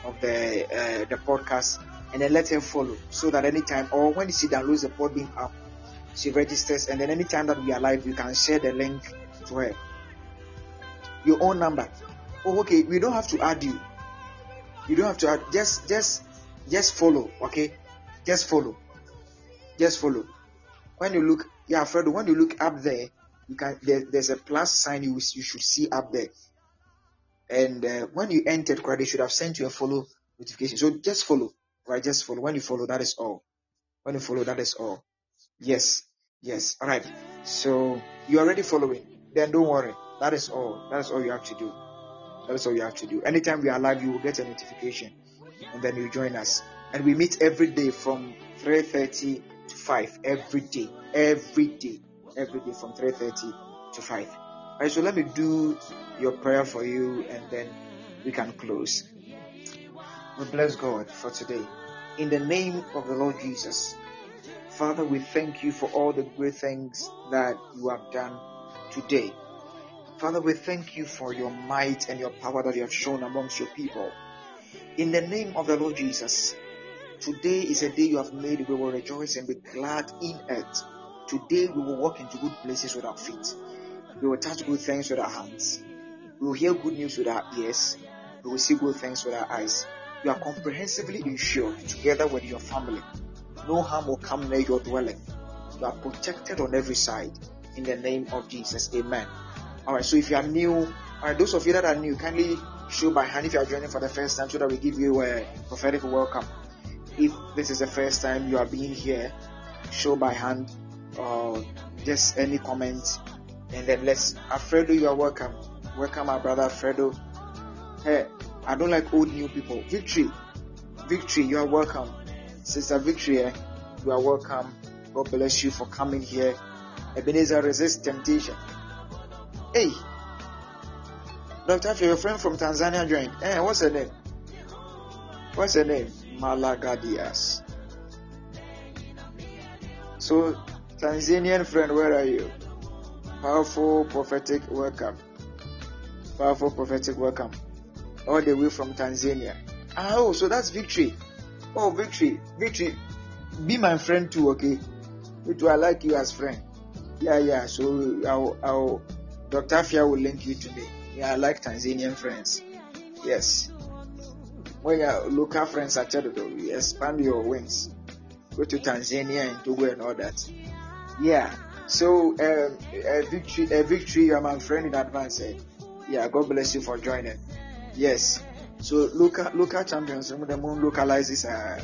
of the uh, the podcast, and then let her follow so that anytime or when she downloads the Podbean app, she registers, and then anytime that we are live, you can share the link to her. Your own number. Oh, okay. We don't have to add you. You don't have to add. Just, just, just follow. Okay. Just follow. Just follow. When you look, yeah, Fredo. When you look up there, you can. There, there's a plus sign you you should see up there. And uh, when you entered, they should have sent you a follow notification. So just follow, right? Just follow. When you follow, that is all. When you follow, that is all. Yes, yes. All right. So you're already following. Then don't worry. That is all. That is all you have to do. That is all you have to do. Anytime we are live, you will get a notification, and then you join us. And we meet every day from 3:30 to 5. Every day, every day, every day from 3:30 to 5. All right. So let me do your prayer for you, and then we can close. We bless God for today. In the name of the Lord Jesus. Father, we thank you for all the great things that you have done today. Father, we thank you for your might and your power that you have shown amongst your people. In the name of the Lord Jesus, today is a day you have made. We will rejoice and be glad in it. Today we will walk into good places with our feet. We will touch good things with our hands. We will hear good news with our ears. We will see good things with our eyes. You are comprehensively insured together with your family no harm will come near your dwelling. You are protected on every side. In the name of Jesus. Amen. Alright, so if you are new, alright, those of you that are new, kindly show by hand if you are joining for the first time so that we give you a prophetic welcome. If this is the first time you are being here, show by hand or just any comment and then let's Alfredo you are welcome. Welcome my brother Alfredo. Hey, I don't like old new people. Victory. Victory, you are welcome. Sister Victory, eh, you are welcome. God bless you for coming here. Ebenezer resist temptation. Hey, Dr. Afia, your friend from Tanzania joined. Eh, what's her name? What's her name? Malagadias. So, Tanzanian friend, where are you? Powerful prophetic welcome. Powerful prophetic welcome. All the way from Tanzania. Oh, so that's victory. Oh, Victory, Victory, be my friend too, okay? Victory, I like you as friend. Yeah, yeah. So I'll, I'll Dr. Afia will link you today. Yeah, I like Tanzanian friends. Yes. When your local friends are Chedodo, you expand your wings. Go to Tanzania and Togo and all that. Yeah. So, um, a victory, a victory. You're my friend in advance. Eh? Yeah. God bless you for joining. Yes. So local local champions, the moon localizes. Uh,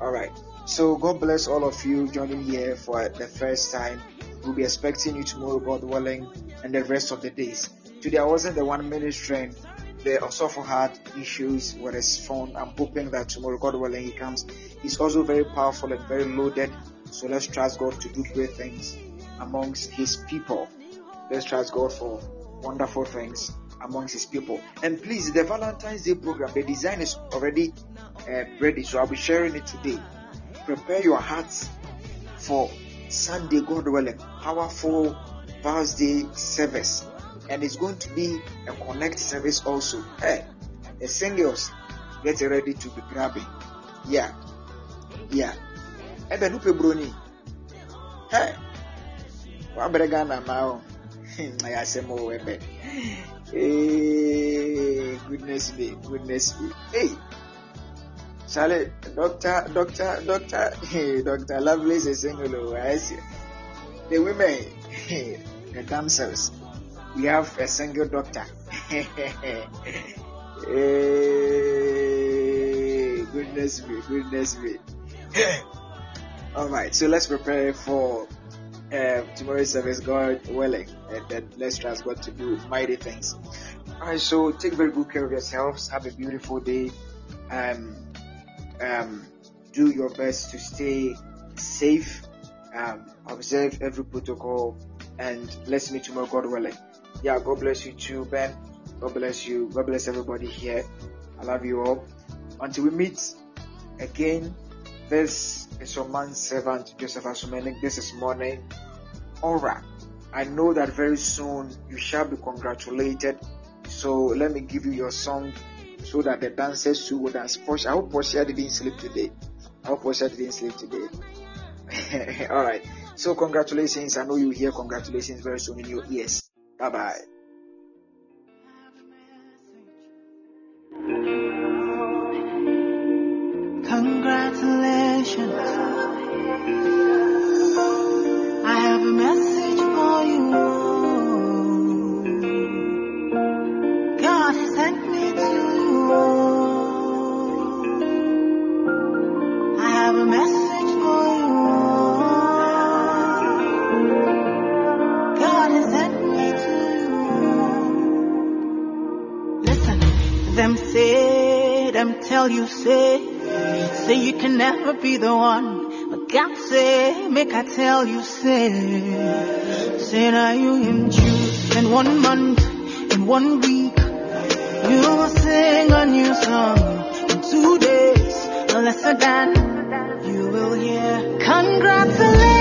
all right. So God bless all of you joining here for the first time. We'll be expecting you tomorrow, God willing, and the rest of the days. Today I wasn't the one minute ministering. The also had issues with his phone. I'm hoping that tomorrow, God willing, he comes. He's also very powerful and very loaded. So let's trust God to do great things amongst his people. Let's trust God for wonderful things amongst his people. And please, the Valentine's Day program, the design is already uh, ready, so I'll be sharing it today. Prepare your hearts for Sunday, God willing, powerful birthday service, and it's going to be a connect service also. Hey, the singles, get ready to be grabbing. Yeah, yeah. Ebe nupe broni. Hey, wabere Ghana now. I say more ebe. Hey, goodness me, goodness me. Hey, Charlie, doctor, doctor, doctor, hey, Dr. Lovelace is single. I see. The women, the damsels, we have a single doctor. hey, goodness me, goodness me. All right, so let's prepare for uh, tomorrow's service, God willing, and then let's trust God to do mighty things. Alright, so take very good care of yourselves. Have a beautiful day. Um, um, do your best to stay safe. Um, observe every protocol, and let's meet tomorrow, God willing. Yeah, God bless you too, Ben. God bless you. God bless everybody here. I love you all. Until we meet again This is your man servant Joseph Asumenik. This is morning. Alright. I know that very soon you shall be congratulated. So let me give you your song so that the dancers too will dance. Portia, I hope Portia didn't sleep today. I hope Portia didn't sleep today. Alright. So congratulations. I know you hear congratulations very soon in your ears. Bye bye. Congratulations. I have a message tell you say. Say you can never be the one. But God say, make I tell you, say, say now you in June, in one month, in one week, you will sing a new song. In two days, lesser than you will hear. Congratulations,